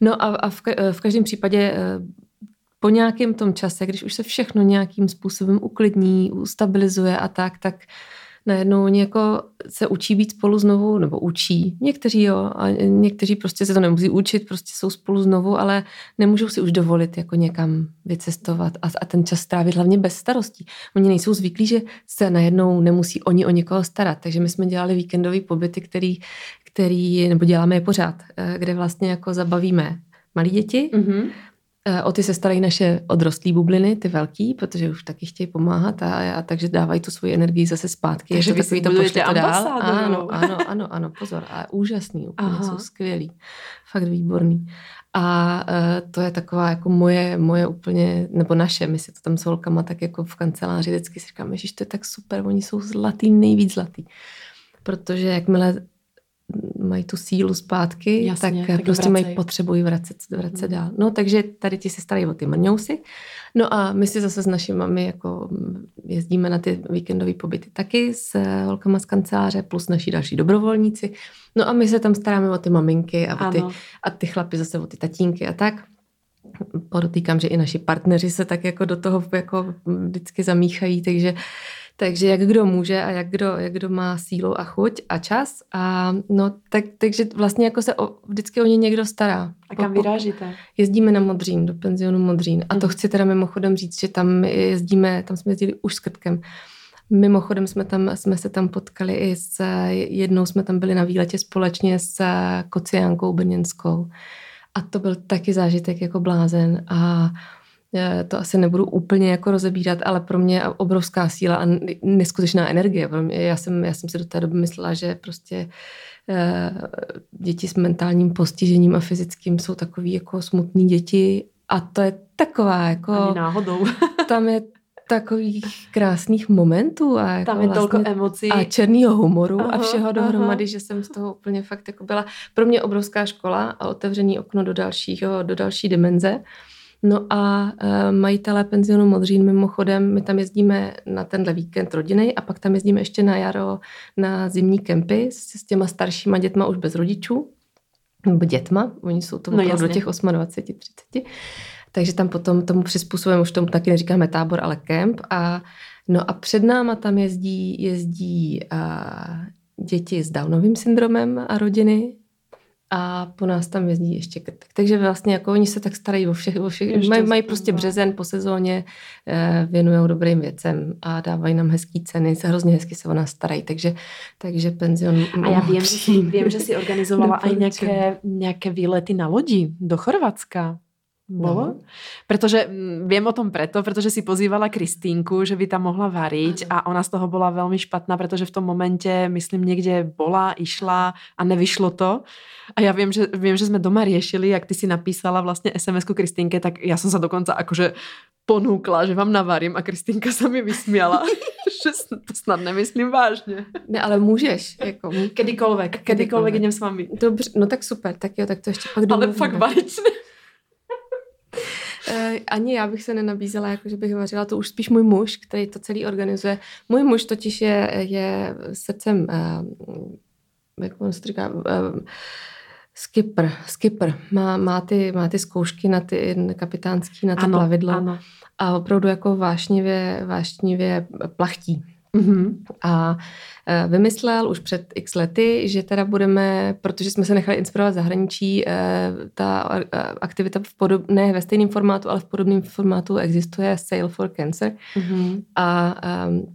No a, a v, v každém případě eh, po nějakém tom čase, když už se všechno nějakým způsobem uklidní, ustabilizuje a tak, tak najednou oni jako se učí být spolu znovu, nebo učí. Někteří jo, a někteří prostě se to nemusí učit, prostě jsou spolu znovu, ale nemůžou si už dovolit jako někam vycestovat a, a ten čas strávit hlavně bez starostí. Oni nejsou zvyklí, že se najednou nemusí oni o někoho starat, takže my jsme dělali víkendový pobyty, který, který nebo děláme je pořád, eh, kde vlastně jako zabavíme malí děti, mm-hmm. Eh, o ty se starají naše odrostlé bubliny, ty velký, protože už taky chtějí pomáhat a, a takže dávají tu svoji energii zase zpátky. Takže vy takový to pošle dál. Ano, ano, ano, ano, pozor. A úžasný, úplně Aha. jsou skvělý. Fakt výborný. A uh, to je taková jako moje, moje úplně, nebo naše, my si to tam s holkama tak jako v kanceláři vždycky si říkáme, že to je tak super, oni jsou zlatý, nejvíc zlatý. Protože jakmile mají tu sílu zpátky, Jasně, tak, tak prostě vracej. mají potřebují vracet, vracet Mm. dál. No takže tady ti se starají o ty mrňousy. No a my si zase s našimi mami jako jezdíme na ty víkendové pobyty taky s holkama z kanceláře plus naši další dobrovolníci. No a my se tam staráme o ty maminky a, o ty, a ty chlapy zase o ty tatínky a tak. Podotýkám, že i naši partneři se tak jako do toho jako vždycky zamíchají, takže, takže jak kdo může a jak kdo, jak kdo má sílu a chuť a čas. A no, tak, takže vlastně jako se o, vždycky o ně někdo stará. A kam vyrážíte? Jezdíme na Modřín, do penzionu Modřín. A to Mhm. chci teda mimochodem říct, že tam jezdíme, tam jsme jezdili už s Krtkem. Mimochodem jsme, tam, jsme se tam potkali i s, jednou jsme tam byli na výletě společně s Kociánkou Brněnskou. A to byl taky zážitek jako blázen a to asi nebudu úplně jako rozebírat, ale pro mě obrovská síla a neskutečná energie. Pro mě, já, jsem, já jsem si do té doby myslela, že prostě e, děti s mentálním postižením a fyzickým jsou takový jako smutný děti a to je taková jako... Ani náhodou. <laughs> Tam je takových krásných momentů a jako Tam je tolko vlastně emocí. a černýho humoru aha, a Aha, všeho aha. dohromady, že jsem z toho úplně fakt jako byla pro mě obrovská škola a otevřený okno do dalšího, do další dimenze. No a e, majitelé penzionu Modřín mimochodem, my tam jezdíme na tenhle víkend rodiny a pak tam jezdíme ještě na jaro na zimní kempy s, s těma staršíma dětma už bez rodičů, nebo dětma, oni jsou to No do těch 28, 30. Takže tam potom tomu přizpůsobujeme, už tomu taky neříkáme tábor, ale kemp. A, no a před náma tam jezdí, jezdí a, děti s Downovým syndromem a rodiny a po nás tam jezdí ještě krtek. Takže vlastně jako oni se tak starají o všech, o všech mají, mají prostě no. březen po sezóně, eh, věnují dobrým věcem a dávají nám hezký ceny, se hrozně hezky se o nás starají, takže, takže penzion... A já vím, že vím, že si organizovala <laughs> Doporučujem. nejaké, nejaké výlety na lodi do Chorvátska. Bolo? No. Pretože mm, viem o tom preto, pretože si pozývala Kristínku, že by tam mohla variť a ona z toho bola veľmi špatná, pretože v tom momente, myslím, niekde bola, išla a nevyšlo to. A ja viem, že, viem, že sme doma riešili, jak ty si napísala vlastne SMS-ku Kristínke, tak ja som sa dokonca akože ponúkla, že vám navarím a Kristýnka sa mi vysmiala, <laughs> že to snad nemyslím vážně. Ne, ale můžeš. Jako, Kedykoľvek, kedykoľvek idem s vami. Dobře, no tak super, tak jo, tak to ještě pak Ale fakt variť ne. Eh, ani já bych se nenabízela, jako že bych vařila, to už spíš můj muž, který to celý organizuje. Můj muž totiž je, je srdcem, uh, jak on se říká, uh, skipper, skipper. Má, má, ty, má ty zkoušky na ty kapitánský, na to Ano, plavidlo ano. a opravdu jako vášnivě, vášnivě plachtí. Mhm. A eh, vymyslel už před x lety, že teda budeme, protože jsme se nechali inspirovat zahraničí, eh, ta eh, aktivita v podob, ne ve stejném formátu, ale v podobném formátu existuje Sail for Cancer. Mhm. A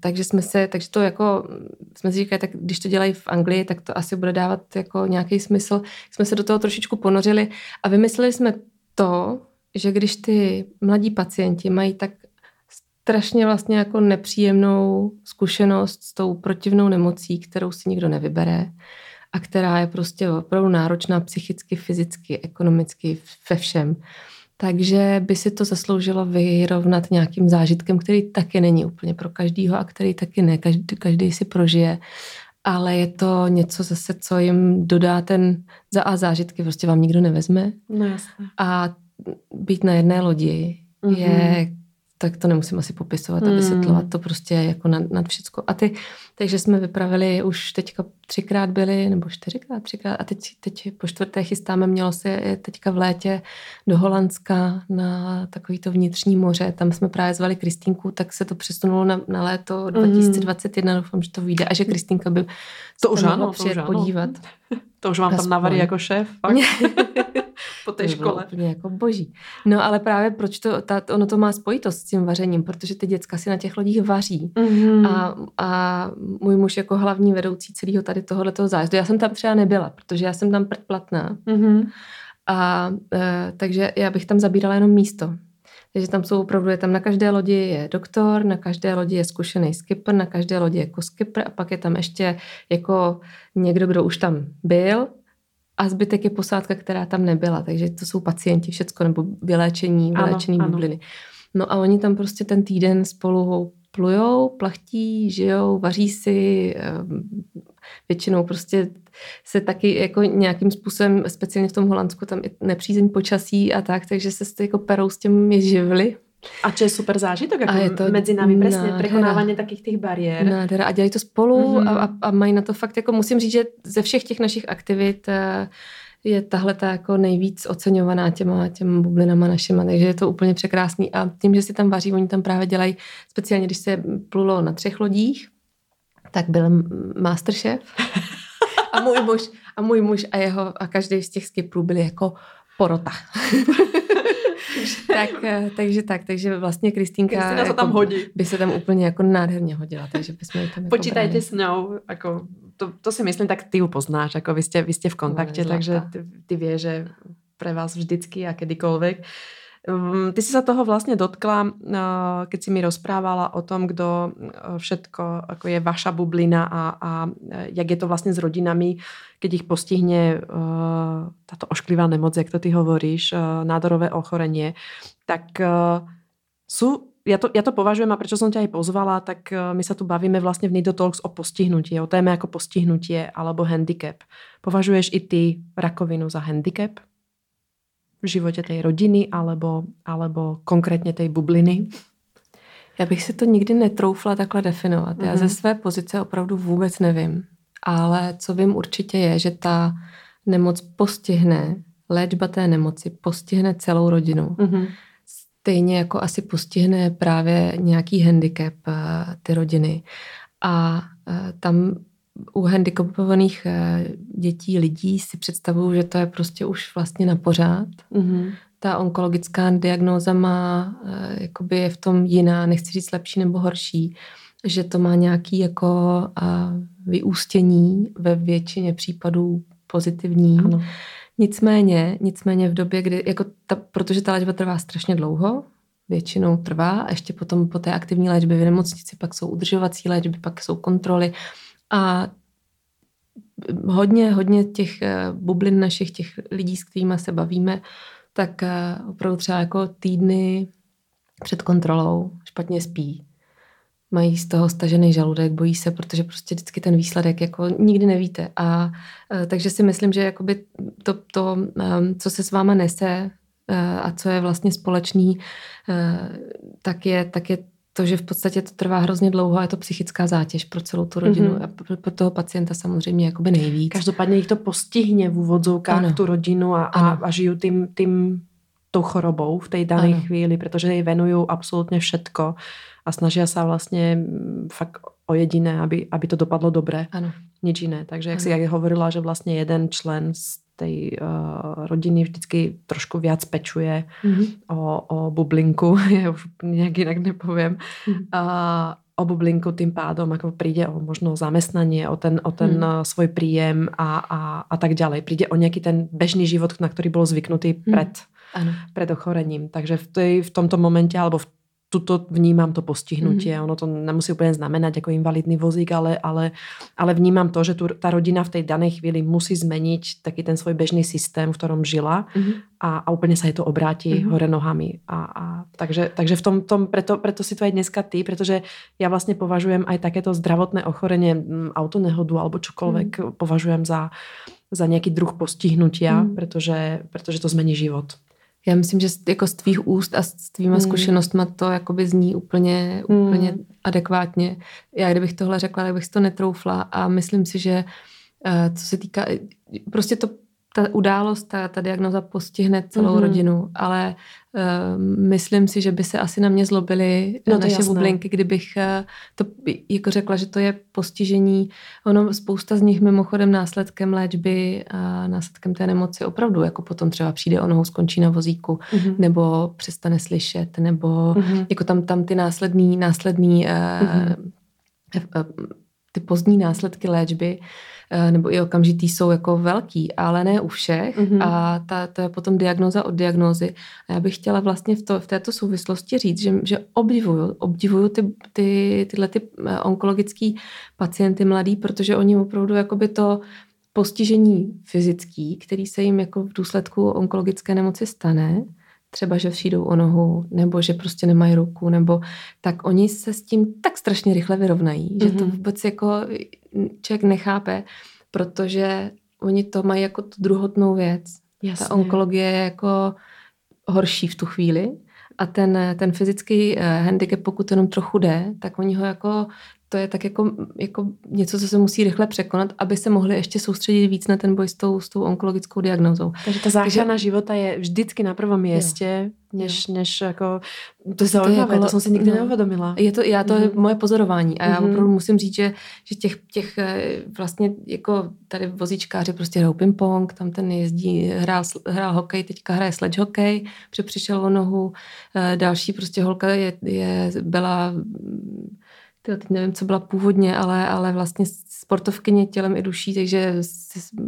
takže jsme se, takže to jako, jsme si říkali, tak když to dělají v Anglii, tak to asi bude dávat jako nějaký smysl. Jsme se do toho trošičku ponořili a vymysleli jsme to, že když ty mladí pacienti mají tak strašně vlastně jako nepříjemnou zkušenost s tou protivnou nemocí, kterou si nikdo nevybere a která je prostě opravdu náročná psychicky, fyzicky, ekonomicky, ve všem. Takže by si to zasloužilo vyrovnat nějakým zážitkem, který taky není úplně pro každýho a který taky ne, každý, každý si prožije. Ale je to něco zase, co jim dodá ten za a zážitky, prostě vám nikdo nevezme. No jasné. A být na jedné lodi Mhm. je, tak to nemusím asi popisovat a Mhm. vysvětlovat, to prostě jako nad, nad všecko. A ty, takže jsme vypravili, už teďka třikrát byli, nebo čtyřikrát, třikrát a teď, teď po čtvrté chystáme, mělo se teďka v létě do Holandska na takový to vnitřní moře, tam jsme právě zvali Kristýnku, tak se to přesunulo na, na léto 2021, doufám, že to vyjde a že Kristýnka by To už tam ano, mohla to už přijet ano. podívat. To už vám tam Aspoň. navarí jako šéf, fakt. <laughs> po té škole. Úplně jako boží. No ale právě proč to, ta, ono to má spojitost s tím vařením, protože ty děcka si na těch lodích vaří. Mhm. A, a můj muž jako hlavní vedoucí celého tady tohoto zájezdu, já jsem tam třeba nebyla, protože já jsem tam predplatná. Mhm. A e, takže já bych tam zabírala jenom místo. Takže tam jsou opravdu, je tam na každé lodi je doktor, na každé lodi je zkušený skipper, na každé lodi je jako skipper a pak je tam ještě jako někdo, kdo už tam byl a zbytek je posádka, která tam nebyla. Takže to jsou pacienti všecko, nebo vyléčení, Ano, vyléčený ano. bubliny. No a oni tam prostě ten týden spolu plujou, plachtí, žijou, vaří si, em, Většinou prostě se taky jako nějakým způsobem, speciálně v tom Holandsku, tam je nepřízeň počasí a tak, takže se jako perou s těmi živly. A čo je super zážitok jako a je to mezi námi, přesně, překonávání takých těch bariér. Nádhera. A dělají to spolu mm-hmm. a, a, mají na to fakt, jako musím říct, že ze všech těch našich aktivit eh, je tahle ta jako nejvíc oceňovaná těma, těma bublinama našima, takže je to úplně překrásný. A tím, že si tam vaří, oni tam právě dělají, speciálně když se plulo na třech lodích, tak byl masterchef <laughs> a můj muž a můj muž a jeho a každý z těch skiplů byli jako porota. <laughs> tak, eh, takže tak, takže vlastně Kristýnka jako, tam hodí. by se tam úplně jako nádherně hodila, takže bychom tam jako Počítajte brali. s ňou, jako to, to si myslím, tak ty ju poznáš, jako vy jste, vy jste v kontakte, no, takže ty, ty vie, že pre vás vždycky a kedykoľvek. Um, ty si sa toho vlastne dotkla, uh, keď si mi rozprávala o tom, kdo uh, všetko ako je vaša bublina a, a jak je to vlastne s rodinami, keď ich postihne táto ošklivá nemoc, jak to ty hovoríš, nádorové ochorenie, tak sú ja to, ja to považujem a prečo som ťa aj pozvala, tak my sa tu bavíme vlastne v Nido Talks o postihnutie, o téme ako postihnutie alebo handicap. Považuješ i ty rakovinu za handicap? V životě té rodiny alebo, alebo konkrétně té bubliny? Já bych si to nikdy netroufla takhle definovat. Mm-hmm. Já ze mhm. své pozice opravdu vůbec nevím. Ale co vím určitě je, že ta nemoc postihne, léčba té nemoci postihne celou rodinu. Mm-hmm. Stejně jako asi postihne právě nějaký handicap uh, ty rodiny. A uh, tam u handicapovaných eh, dětí, lidí si představuju, že to je prostě už vlastně na pořád. Mm-hmm. Ta onkologická diagnóza má, eh, jakoby je v tom jiná, nechci říct lepší nebo horší, že to má nějaký jako vyústění ve většině případů pozitivní. Ano. Nicméně, nicméně v době, kdy, jako ta, protože ta léčba trvá strašně dlouho, většinou trvá, a ještě potom po té aktivní léčbě v nemocnici pak jsou udržovací léčby, pak jsou kontroly, a hodně, hodně těch eh, bublin našich, těch lidí, s kterými se bavíme, tak eh, opravdu třeba jako týdny před kontrolou špatně spí. Mají z toho stažený žaludek, bojí se, protože prostě vždycky ten výsledek jako nikdy nevíte. A eh, takže si myslím, že jakoby to, to co se s váma nese a co je vlastně společný, tak je, tak je to, že v podstatě to trvá hrozně dlouho a je to psychická zátěž pro celou tu rodinu mm-hmm. a pro, pro toho pacienta samozřejmě jakoby nejvíc. Každopádně jich to postihne v úvodzovkách ano. tu rodinu a, a, a žijú tým, tým tou chorobou v té dané chvíli, protože jej venují absolutně všetko a snaží se vlastně mm, fakt o jediné, aby, aby to dopadlo dobré. Ano. Nič jiné. Takže jak ano. si jak hovorila, že vlastně jeden člen z tej uh, rodiny vždycky trošku viac pečuje mm-hmm. o, o bublinku, <laughs> ja už nejak inak nepoviem, mm-hmm. uh, o bublinku tým pádom ako príde o možno zamestnanie, o ten, o ten mm. svoj príjem a, a, a tak ďalej. Príde o nejaký ten bežný život, na ktorý bol zvyknutý mm. pred, pred ochorením. Takže v, tej, v tomto momente alebo v tuto vnímám to postihnutie. Mm. Ono to nemusí úplně znamenať jako invalidný vozík, ale, ale, ale vnímám to, že tu, ta rodina v té dané chvíli musí zmeniť taký ten svoj bežný systém, v ktorom žila mm. a, a úplně se je to obrátí mm. hore nohami. A, a, takže, takže v tom, tom preto, preto si to aj dneska ty, protože já vlastně považujem aj takéto zdravotné ochorenie, mm, autonehodu alebo čokoľvek mm. považujem za, za nějaký druh postihnutia, mm. protože, protože to zmení život. Já myslím, že jako z tvých úst a s tvýma hmm. zkušenostma to jakoby zní úplně, hmm. úplně adekvátně. Já kdybych tohle řekla, tak bych to netroufla a myslím si, že uh, co se týká, prostě to ta událost, ta, ta diagnoza postihne celou mm-hmm. rodinu, ale uh, myslím si, že by se asi na mě zlobily no naše jasné. bublinky, kdybych uh, to jako řekla, že to je postižení. Ono spousta z nich mimochodem následkem léčby a následkem té nemoci opravdu, jako potom třeba přijde o nohou, skončí na vozíku, mm-hmm. nebo přestane slyšet, nebo mm-hmm. jako tam, tam ty následný, následný uh, mm-hmm. uh, ty pozdní následky léčby Eh, nebo i okamžitý jsou jako velký, ale ne u všech mm-hmm. a ta, to je potom diagnoza od diagnózy. A já bych chtěla vlastně v, to, v této souvislosti říct, že, že obdivuju, obdivuju ty, ty, tyhle ty eh, onkologický pacienty mladý, protože oni opravdu jakoby to postižení fyzický, který se jim jako v důsledku onkologické nemoci stane, třeba, že přijdou o nohu, nebo že prostě nemají ruku, nebo tak oni se s tím tak strašně rychle vyrovnají, mm-hmm. že to mhm. vůbec jako člověk nechápe, protože oni to mají jako tu druhotnou věc. Jasně. Ta onkologie je jako horší v tu chvíli a ten, ten fyzický uh, handicap, pokud jenom trochu jde, tak oni ho jako to je tak jako, jako něco, co se musí rychle překonat, aby se mohli ještě soustředit víc na ten boj s tou, s tou onkologickou diagnózou. Takže ta záchrana Takže, života je vždycky na prvom městě, než, než jako, to je zaujímavé, to, jako, to jsem si nikdy no, neuvědomila. Je to, já to mm-hmm. je mhm. moje pozorování a já mm-hmm. opravdu musím říct, že, že těch, těch eh, vlastně jako tady vozíčkáři prostě hrajou ping-pong, tam ten jezdí, hrál, hrál hokej, teďka hraje sledge hokej, přišel o nohu, eh, další prostě holka je, je byla tyjo, teď nevím, co byla původně, ale, ale vlastně sportovkyně tělem i duší, takže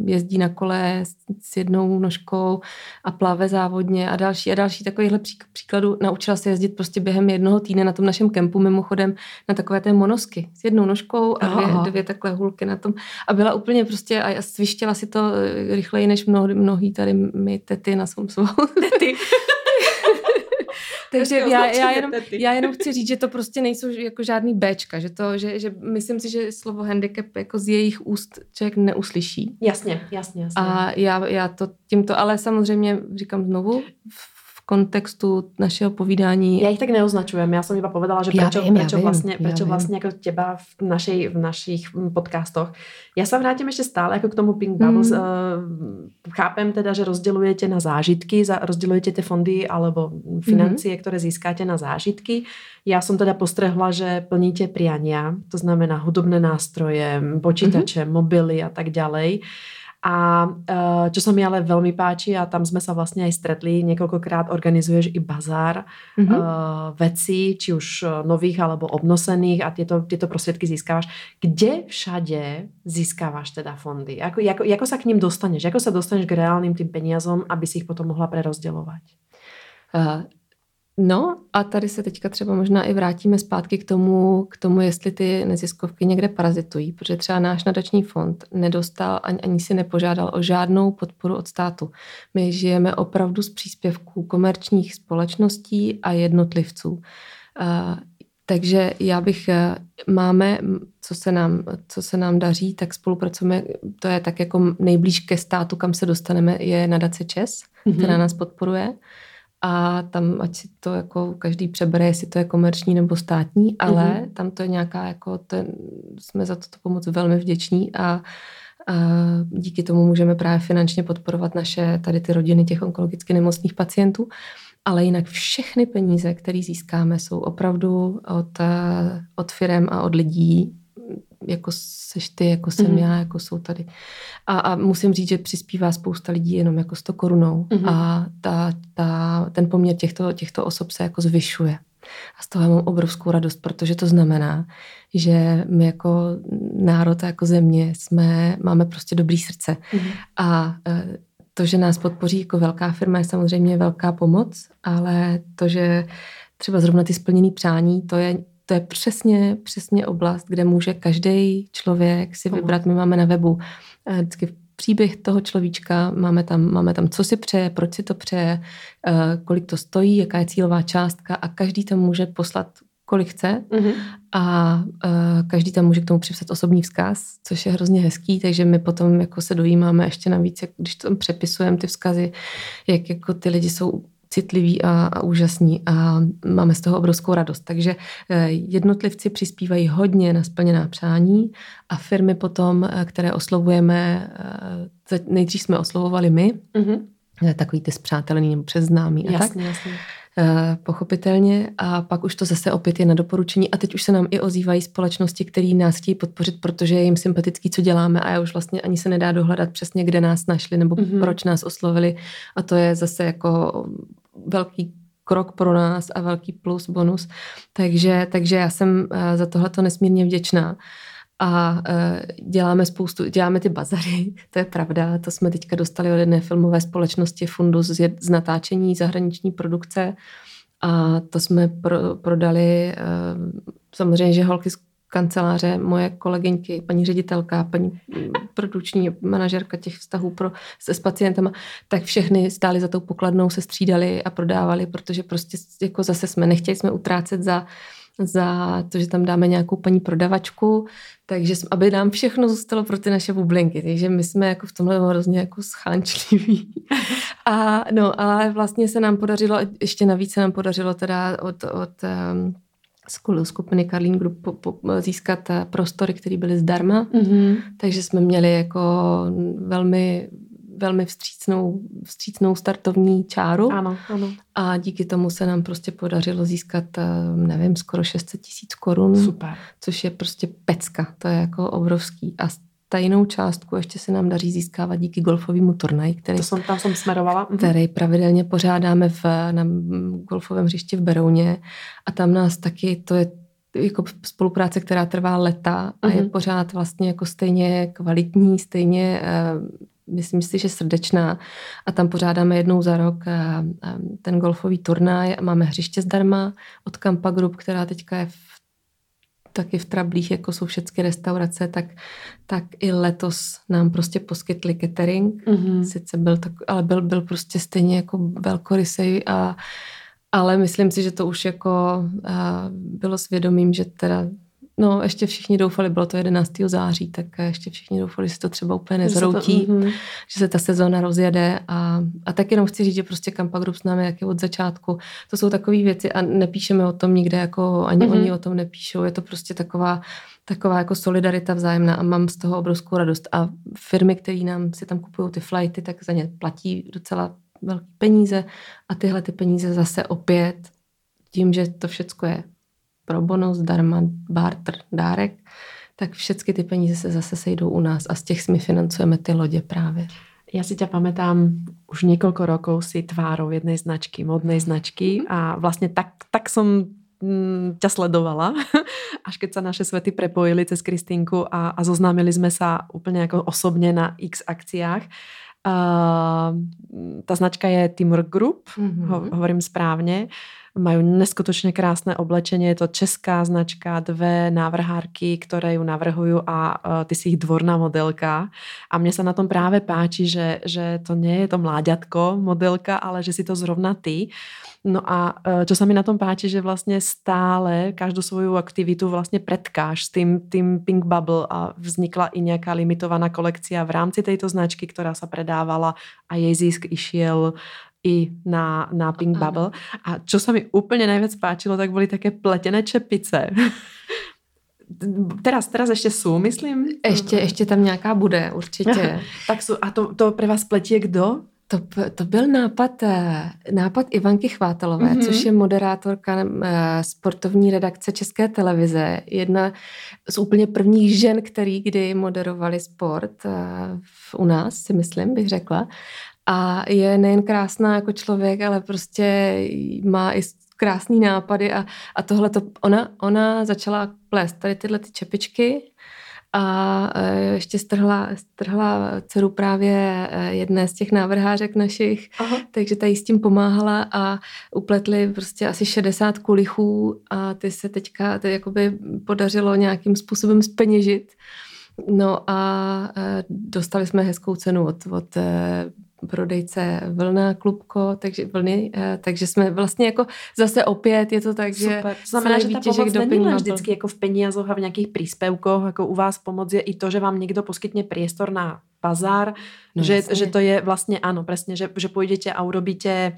jezdí na kole s jednou nožkou a plave závodně a další a další takovýchhle příkladů. Naučila se jezdit prostě během jednoho týdne na tom našem kempu mimochodem na takové té monosky s jednou nožkou a dvě, dvě takhle hulky na tom a byla úplně prostě a svištěla si to eh, rychleji než mnohý, mnohý tady my tety na svou Tety. <laughs> Takže já, já, jenom, já jenom chci říct, že to prostě nejsou jako žádný Bčka, že to, že, že myslím si, že slovo handicap jako z jejich úst člověk neuslyší. Jasně, jasně, jasně. A já, já to tímto, ale samozřejmě říkám znovu, kontextu našeho povídání. Já jich tak neoznačujem, já jsem iba povedala, že prečo, vím, prečo, vím, vlastně, prečo vlastně jako těba v, našej, v našich podcastoch. Já se vrátím ještě stále jako k tomu Pink Bubbles. Hmm. Uh, chápem teda, že rozdělujete na zážitky, za, rozdělujete ty fondy alebo financie, hmm. které získáte na zážitky. Já jsem teda postrehla, že plníte priania, to znamená hudobné nástroje, počítače, hmm. mobily a tak ďalej. A uh, čo sa mi ale veľmi páči a tam sme sa vlastne aj stretli, niekoľkokrát organizuješ i bazár mm-hmm. uh, vecí, či už nových alebo obnosených a tieto, tieto prostriedky získávaš. Kde všade získávaš teda fondy? Ako, jako, jako sa k ním dostaneš? Ako sa dostaneš k reálnym tým peniazom, aby si ich potom mohla prerozdeľovať? Uh, No a tady se teďka třeba možná i vrátíme zpátky k tomu, k tomu, jestli ty neziskovky někde parazitují, protože třeba náš nadační fond nedostal ani, ani si nepožádal o žádnou podporu od státu. My žijeme opravdu z příspěvků komerčních společností a jednotlivců. Uh, takže já bych, e, máme, co se, nám, co se nám daří, tak spolupracujeme, to je tak jako nejblíž ke státu, kam se dostaneme, je nadace ČES, mm-hmm. která nás podporuje a tam, ať si to jako každý přebere, jestli to je komerční nebo státní, ale mm-hmm. tam to je nějaká, jako ten, jsme za toto pomoc velmi vděční a, a díky tomu můžeme právě finančně podporovat naše tady ty rodiny těch onkologicky nemocných pacientů. Ale jinak všechny peníze, které získáme, jsou opravdu od, od firem a od lidí, jako seš ty, jako jsem mm-hmm. já, jako jsou tady. A, a musím říct, že přispívá spousta lidí jenom jako 100 korunou mm-hmm. a ta, ta, ten poměr těchto, těchto osob se jako zvyšuje. A z toho mám obrovskou radost, protože to znamená, že my jako národ a jako země jsme, máme prostě dobrý srdce. Mm-hmm. A e, to, že nás podpoří jako velká firma, je samozřejmě velká pomoc, ale to, že třeba zrovna ty splněné přání, to je to je přesně, přesně oblast, kde může každý člověk si vybrat. My máme na webu eh, vždycky příběh toho človíčka, máme tam, máme tam, co si přeje, proč si to přeje, eh, kolik to stojí, jaká je cílová částka a každý tam může poslat kolik chce mm-hmm. a uh, každý tam může k tomu připsat osobní vzkaz, což je hrozně hezký, takže my potom jako se dojímáme ještě navíc, jak, když tam přepisujeme ty vzkazy, jak jako ty lidi jsou citliví a, a úžasní a máme z toho obrovskou radost. Takže eh, jednotlivci přispívají hodně na splněná přání a firmy potom, eh, které oslovujeme, eh, nejdřív jsme oslovovali my, mm-hmm. takový ty zpřátelený nebo přeznámý a jasně, tak. Jasně. Pochopitelně a pak už to zase opět je na doporučení a teď už se nám i ozývají společnosti, které nás chtějí podpořit, protože je jim sympatický, co děláme a já už vlastně ani se nedá dohledat přesně, kde nás našli nebo mm-hmm. proč nás oslovili a to je zase jako velký krok pro nás a velký plus, bonus. Takže, takže já jsem eh, za tohleto nesmírně vděčná. A eh, děláme spoustu, děláme ty bazary, to je pravda, to jsme teďka dostali od jedné filmové společnosti fundus z, z natáčení zahraniční produkce a to jsme pro, prodali, eh, samozřejmě, že holky kanceláře moje kolegyňky, paní ředitelka, paní produční manažerka těch vztahů pro, se s pacientama, tak všechny stály za tou pokladnou, se střídali a prodávali, protože prostě jako zase jsme nechtěli jsme utrácet za za to, že tam dáme nějakou paní prodavačku, takže aby nám všechno zůstalo pro ty naše bublinky. Takže my jsme jako v tomhle hrozně jako schánčliví. <laughs> A no, ale vlastně se nám podařilo, ještě navíc se nám podařilo teda od, od um, skupiny Karlín Group po, po, získat eh, prostory, které byly zdarma. Mm-hmm. Takže jsme měli jako velmi velmi vstřícnou, vstřícnou startovní čáru. Ano, ano. A díky tomu se nám prostě podařilo získat, eh, nevím, skoro 600 tisíc korun. Super. Což je prostě pecka. To je jako obrovský. A tajnou částku ještě se nám daří získávat díky golfovému turnaji, který, to jsem, tam jsem smerovala. Mhm. který pravidelně pořádáme v, na golfovém hřišti v Berouně a tam nás taky, to je jako spolupráce, která trvá leta a mm-hmm. je mhm. pořád vlastně jako stejně kvalitní, stejně myslím si, že srdečná a tam pořádáme jednou za rok eh, eh, ten golfový turnaj a máme hřiště zdarma od Kampa Group, která teďka je v, taky v Trablích, jako jsou všechny restaurace, tak, tak i letos nám prostě poskytli catering. Mm-hmm. Sice byl tak, ale byl, byl prostě stejně jako velkorysej a ale myslím si, že to už jako uh, bylo svědomím, že teda No, ještě všichni doufali, bylo to 11. září, tak ještě všichni doufali, že se to třeba úplně nezroutí, že se, to, mm-hmm. že se ta sezóna rozjede a, a tak jenom chci říct, že prostě Kampa Group s námi jak je od začátku. To jsou takové věci a nepíšeme o tom nikde, jako ani mm-hmm. oni o tom nepíšou. Je to prostě taková, taková jako solidarita vzájemná a mám z toho obrovskou radost. A firmy, které nám si tam kupují ty flighty, tak za ně platí docela velké peníze a tyhle ty peníze zase opět tím, že to všecko je pro bonus, zdarma, barter, dárek, tak všechny ty peníze se zase sejdou u nás a z těch my financujeme ty lodě právě. Já si ťa pamätám, už několik rokov si tvárou jednej značky, modnej značky a vlastně tak, tak som mm, ťa sledovala, <laughs> až keď sa naše svety prepojili cez Kristinku a, a zoznámili sme sa úplne ako osobne na x akciách. Uh, ta značka je Timur Group, mm-hmm. ho, hovorím správně. Majú neskutočne krásne oblečenie, je to česká značka, dve návrhárky, ktoré ju navrhujú a uh, ty si ich dvorná modelka. A mne sa na tom práve páči, že, že to nie je to mláďatko modelka, ale že si to zrovna ty. No a e, čo sa mi na tom páči, že vlastne stále každú svoju aktivitu vlastne predkáš s tým, tým Pink Bubble a vznikla i nejaká limitovaná kolekcia v rámci tejto značky, ktorá sa predávala a jej zisk išiel i na, na Pink Aha. Bubble. A čo sa mi úplne najviac páčilo, tak boli také pletené čepice. <laughs> teraz, teraz ještě jsou, myslím. Ještě, ještě tam nějaká bude, určitě. <laughs> tak jsou, a to, to pre vás pletí kdo? To, to byl nápad, eh, nápad Ivanky Chvátelové, mm-hmm. což je moderátorka eh, sportovní redakce České televize. Jedna z úplně prvních žen, který kdy moderovali sport eh, u nás, si myslím, bych řekla. A je nejen krásná jako člověk, ale prostě má i krásný nápady a, a tohle to, ona, ona začala plést tady tyhle ty čepičky a e, ještě strhla, strhla dceru právě e, jedné z těch návrhářek našich, Aha. takže ta jí s tím pomáhala a upletli prostě asi 60 kulichů a ty se teďka ty jakoby podařilo nějakým způsobem speněžit. No a e, dostali jsme hezkou cenu od, od prodejce Vlna Klubko, takže vlny, eh, takže jsme vlastně jako zase opět je to tak, Super. že to znamená, že ta pomoc není len vždycky jako v penězoch a v nějakých příspěvkoch, jako u vás pomoc je i to, že vám někdo poskytne priestor na bazar, no, že, že to je vlastně ano, přesně, že, že půjdete a urobíte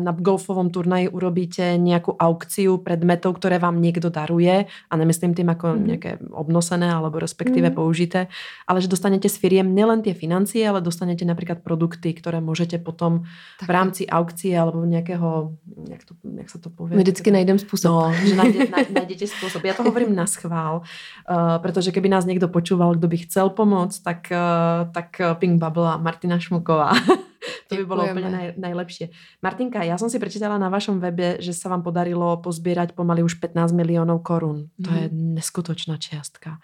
na golfovom turnaji urobíte nejakú aukciu predmetov, ktoré vám niekto daruje a nemyslím tým ako mm. nejaké obnosené alebo respektíve mm. použité, ale že dostanete s firiem nielen tie financie, ale dostanete napríklad produkty, ktoré môžete potom tak. v rámci aukcie alebo nejakého, jak, to, jak sa to povie? My vždycky najdem spôsob. No, že nájde, <laughs> nájdete spôsob. Ja to hovorím na schvál, uh, pretože keby nás niekto počúval, kdo by chcel pomôcť, tak, uh, tak Pink Bubble a Martina Šmuková. <laughs> to by bolo úplne naj, najlepšie. Martinka, ja som si prečítala na vašom webe, že sa vám podarilo pozbierať pomaly už 15 miliónov korun. Mm. To je mhm. neskutočná čiastka.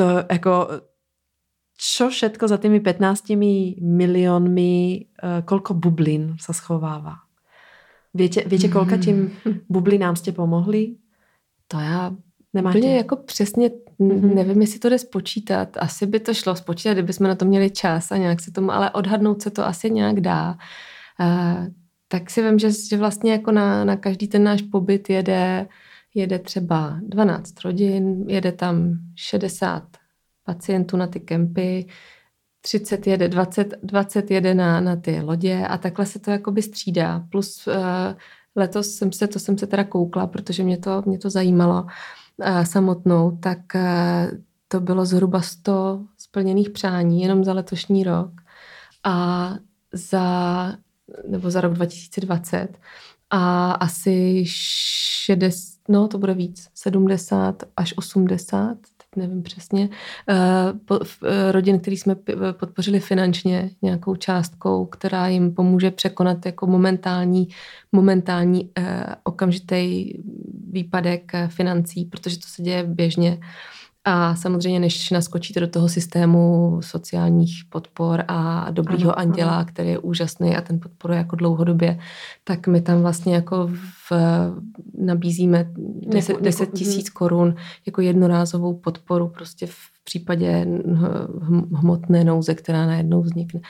To jako čo všetko za tými 15 miliónmi, uh, koľko bublin sa schovává? Viete, viete koľka tým <laughs> bublinám ste pomohli? To já Nemáte? Úplně jako přesně, mm-hmm. nevím, jestli to jde spočítat. Asi by to šlo spočítat, kdybychom na to měli čas a nějak se tomu, ale odhadnout se to asi nějak dá. Uh, tak si vím, že, že vlastně jako na, na každý ten náš pobyt jede, jede třeba 12 rodin, jede tam 60 pacientů na ty kempy, 30 jede, 20, 20 jede na, na ty lodě a takhle se to jakoby střídá. Plus uh, letos jsem se, to jsem se teda koukla, protože mě to, mě to zajímalo uh, samotnou, tak uh, to bylo zhruba 100 splněných přání jenom za letošní rok a za, nebo za rok 2020 a asi 60, no to bude víc, 70 až 80 nevím přesně, eh, eh, rodin, který jsme podpořili finančně nějakou částkou, která jim pomůže překonat jako momentální, momentální eh, okamžitý výpadek financí, protože to se děje běžně. A samozřejmě, než naskočíte do toho systému sociálních podpor a dobrýho ano, anděla, ano. který je úžasný a ten podporuje jako dlouhodobě, tak my tam vlastně jako v, nabízíme 10, 10 tisíc korun jako jednorázovou podporu prostě v případě hmotné nouze, která najednou vznikne.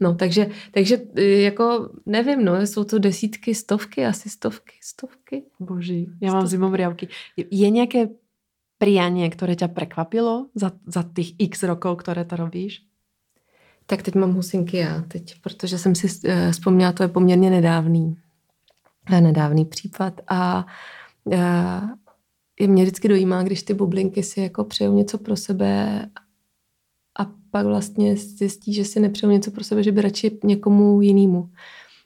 No, takže, takže jako nevím, no, jsou to desítky, stovky, asi stovky, stovky. Boží, já mám zimomriavky. Je nějaké prianie, ktoré ťa prekvapilo za, za těch x rokov, které to robíš? Tak teď mám husinky já teď, protože jsem si uh, vzpomněla, to je poměrně nedávný, uh, nedávný případ a uh, je mě vždycky dojímá, když ty bublinky si jako přejou něco pro sebe a pak vlastně zjistí, že si nepřejou něco pro sebe, že by radši někomu jinému.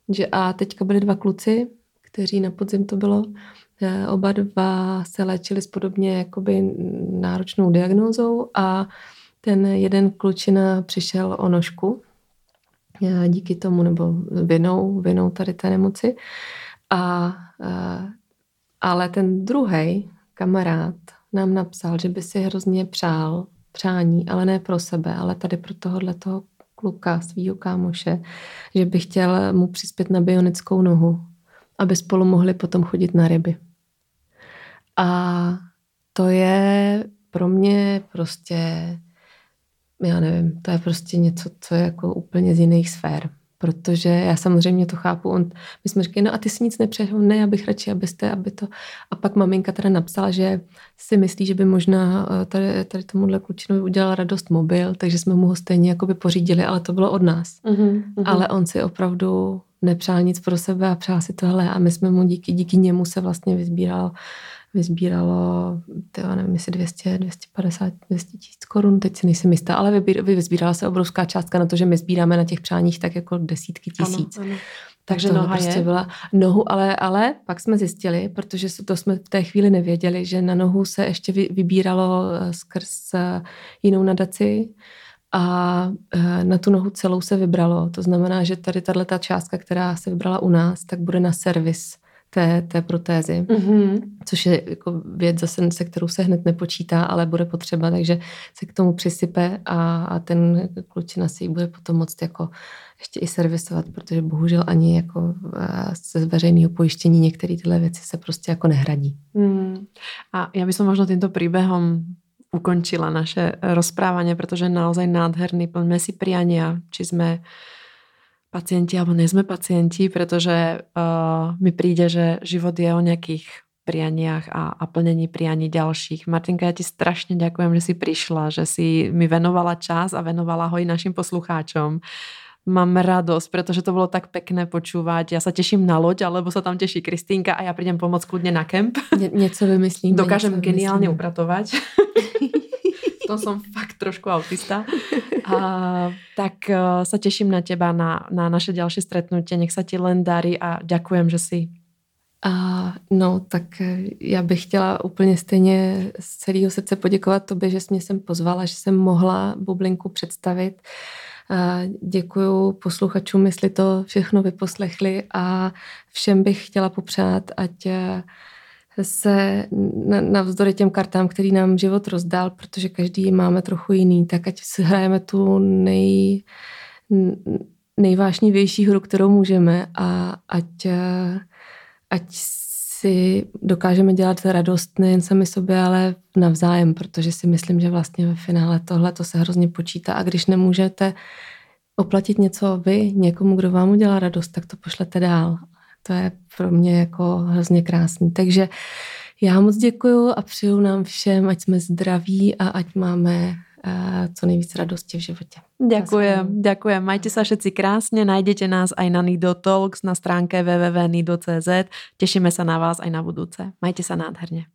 Že a teďka byli dva kluci, kteří na podzim to bylo, Eh, oba dva se léčili s podobně jakoby náročnou diagnózou a ten jeden klučina přišel o nožku eh, díky tomu, nebo vinou, vinou tady té nemoci. A, eh, ale ten druhý kamarád nám napsal, že by si hrozně přál přání, ale ne pro sebe, ale tady pro tohohle toho kluka, svýho kámoše, že by chtěl mu přispět na bionickou nohu, aby spolu mohli potom chodit na ryby. A to je pro mě prostě, já nevím, to je prostě něco, co je jako úplně z jiných sfér. Protože já samozřejmě to chápu. On, my jsme říkali, no a ty si nic nepřeješ, ne, já bych radši, abyste, aby to. A pak maminka teda napsala, že si myslí, že by možná eh, tady, tady tomuhle klučinovi udělala radost mobil, takže jsme mu ho stejně jako by pořídili, ale to bylo od nás. Uh-huh. Ale on si opravdu nepřál nic pro sebe a přál si tohle a my jsme mu díky, díky němu se vlastně vyzbíralo vyzbíralo, tyjo, nevím, jestli 200, 250, 200 tisíc korun, teď si nejsem jistá, ale vyzbírala se obrovská částka na to, že my sbíráme na těch přáních tak jako desítky tisíc. Ano, ano. Takže to noha prostě je. byla nohu, ale, ale pak jsme zjistili, protože to jsme v té chvíli nevěděli, že na nohu se ještě vybíralo eh, skrz eh, jinou nadaci a eh, na tu nohu celou se vybralo. To znamená, že tady tato částka, která se vybrala u nás, tak bude na servis té, té protézy, mm-hmm. což je jako věc zase, se kterou se hned nepočítá, ale bude potřeba, takže se k tomu přisype a, a ten klučina si ji bude potom moct jako ještě i servisovat, protože bohužel ani jako ze veřejného pojištění některé tyhle věci se prostě jako nehradí. Mm. A já bych možno tímto příběhem ukončila naše rozprávanie, protože naozaj nádherný, plňme si priania, či jsme pacienti alebo nejsme pacienti, pretože uh, mi príde, že život je o nejakých prianiach a, a plnení prianí ďalších. Martinka, ja ti strašne ďakujem, že si prišla, že si mi venovala čas a venovala ho i našim poslucháčom. Mám radosť, pretože to bolo tak pekné počúvať. Ja sa teším na loď, alebo sa tam teší Kristýnka a ja prídem pomôcť kľudne na kemp. Nie, něco vymyslím. Dokážem geniálne upratovať. <laughs> v tom som fakt trošku autista. <laughs> A, tak uh, sa teším na teba, na, na naše ďalšie stretnutie. Nech sa ti len darí a ďakujem, že si a no, tak e, já bych chtěla úplně stejně z celého srdce poděkovat tobě, že jsi mě sem pozvala, že jsem mohla bublinku představit. A děkuju posluchačům, jestli to všechno vyposlechli a všem bych chtěla popřát, ať e, se navzdory těm kartám, který nám život rozdál, protože každý máme trochu jiný, tak ať si hrajeme tu nej, nejvášnivější hru, kterou můžeme a ať, ať si dokážeme dělat radost nejen sami sobě, ale navzájem, protože si myslím, že vlastně ve finále tohle to se hrozně počítá a když nemůžete oplatit něco vy někomu, kdo vám udělá radost, tak to pošlete dál. To je pro mě jako hrozně krásný. Takže já moc děkuju a přeju nám všem, ať jsme zdraví a ať máme co nejvíc radosti v životě. Ďakujem, ďakujem. Majte sa všetci krásne, nájdete nás aj na Nido Talks na stránke www.nido.cz. Tešíme sa na vás aj na budúce. Majte sa nádherne.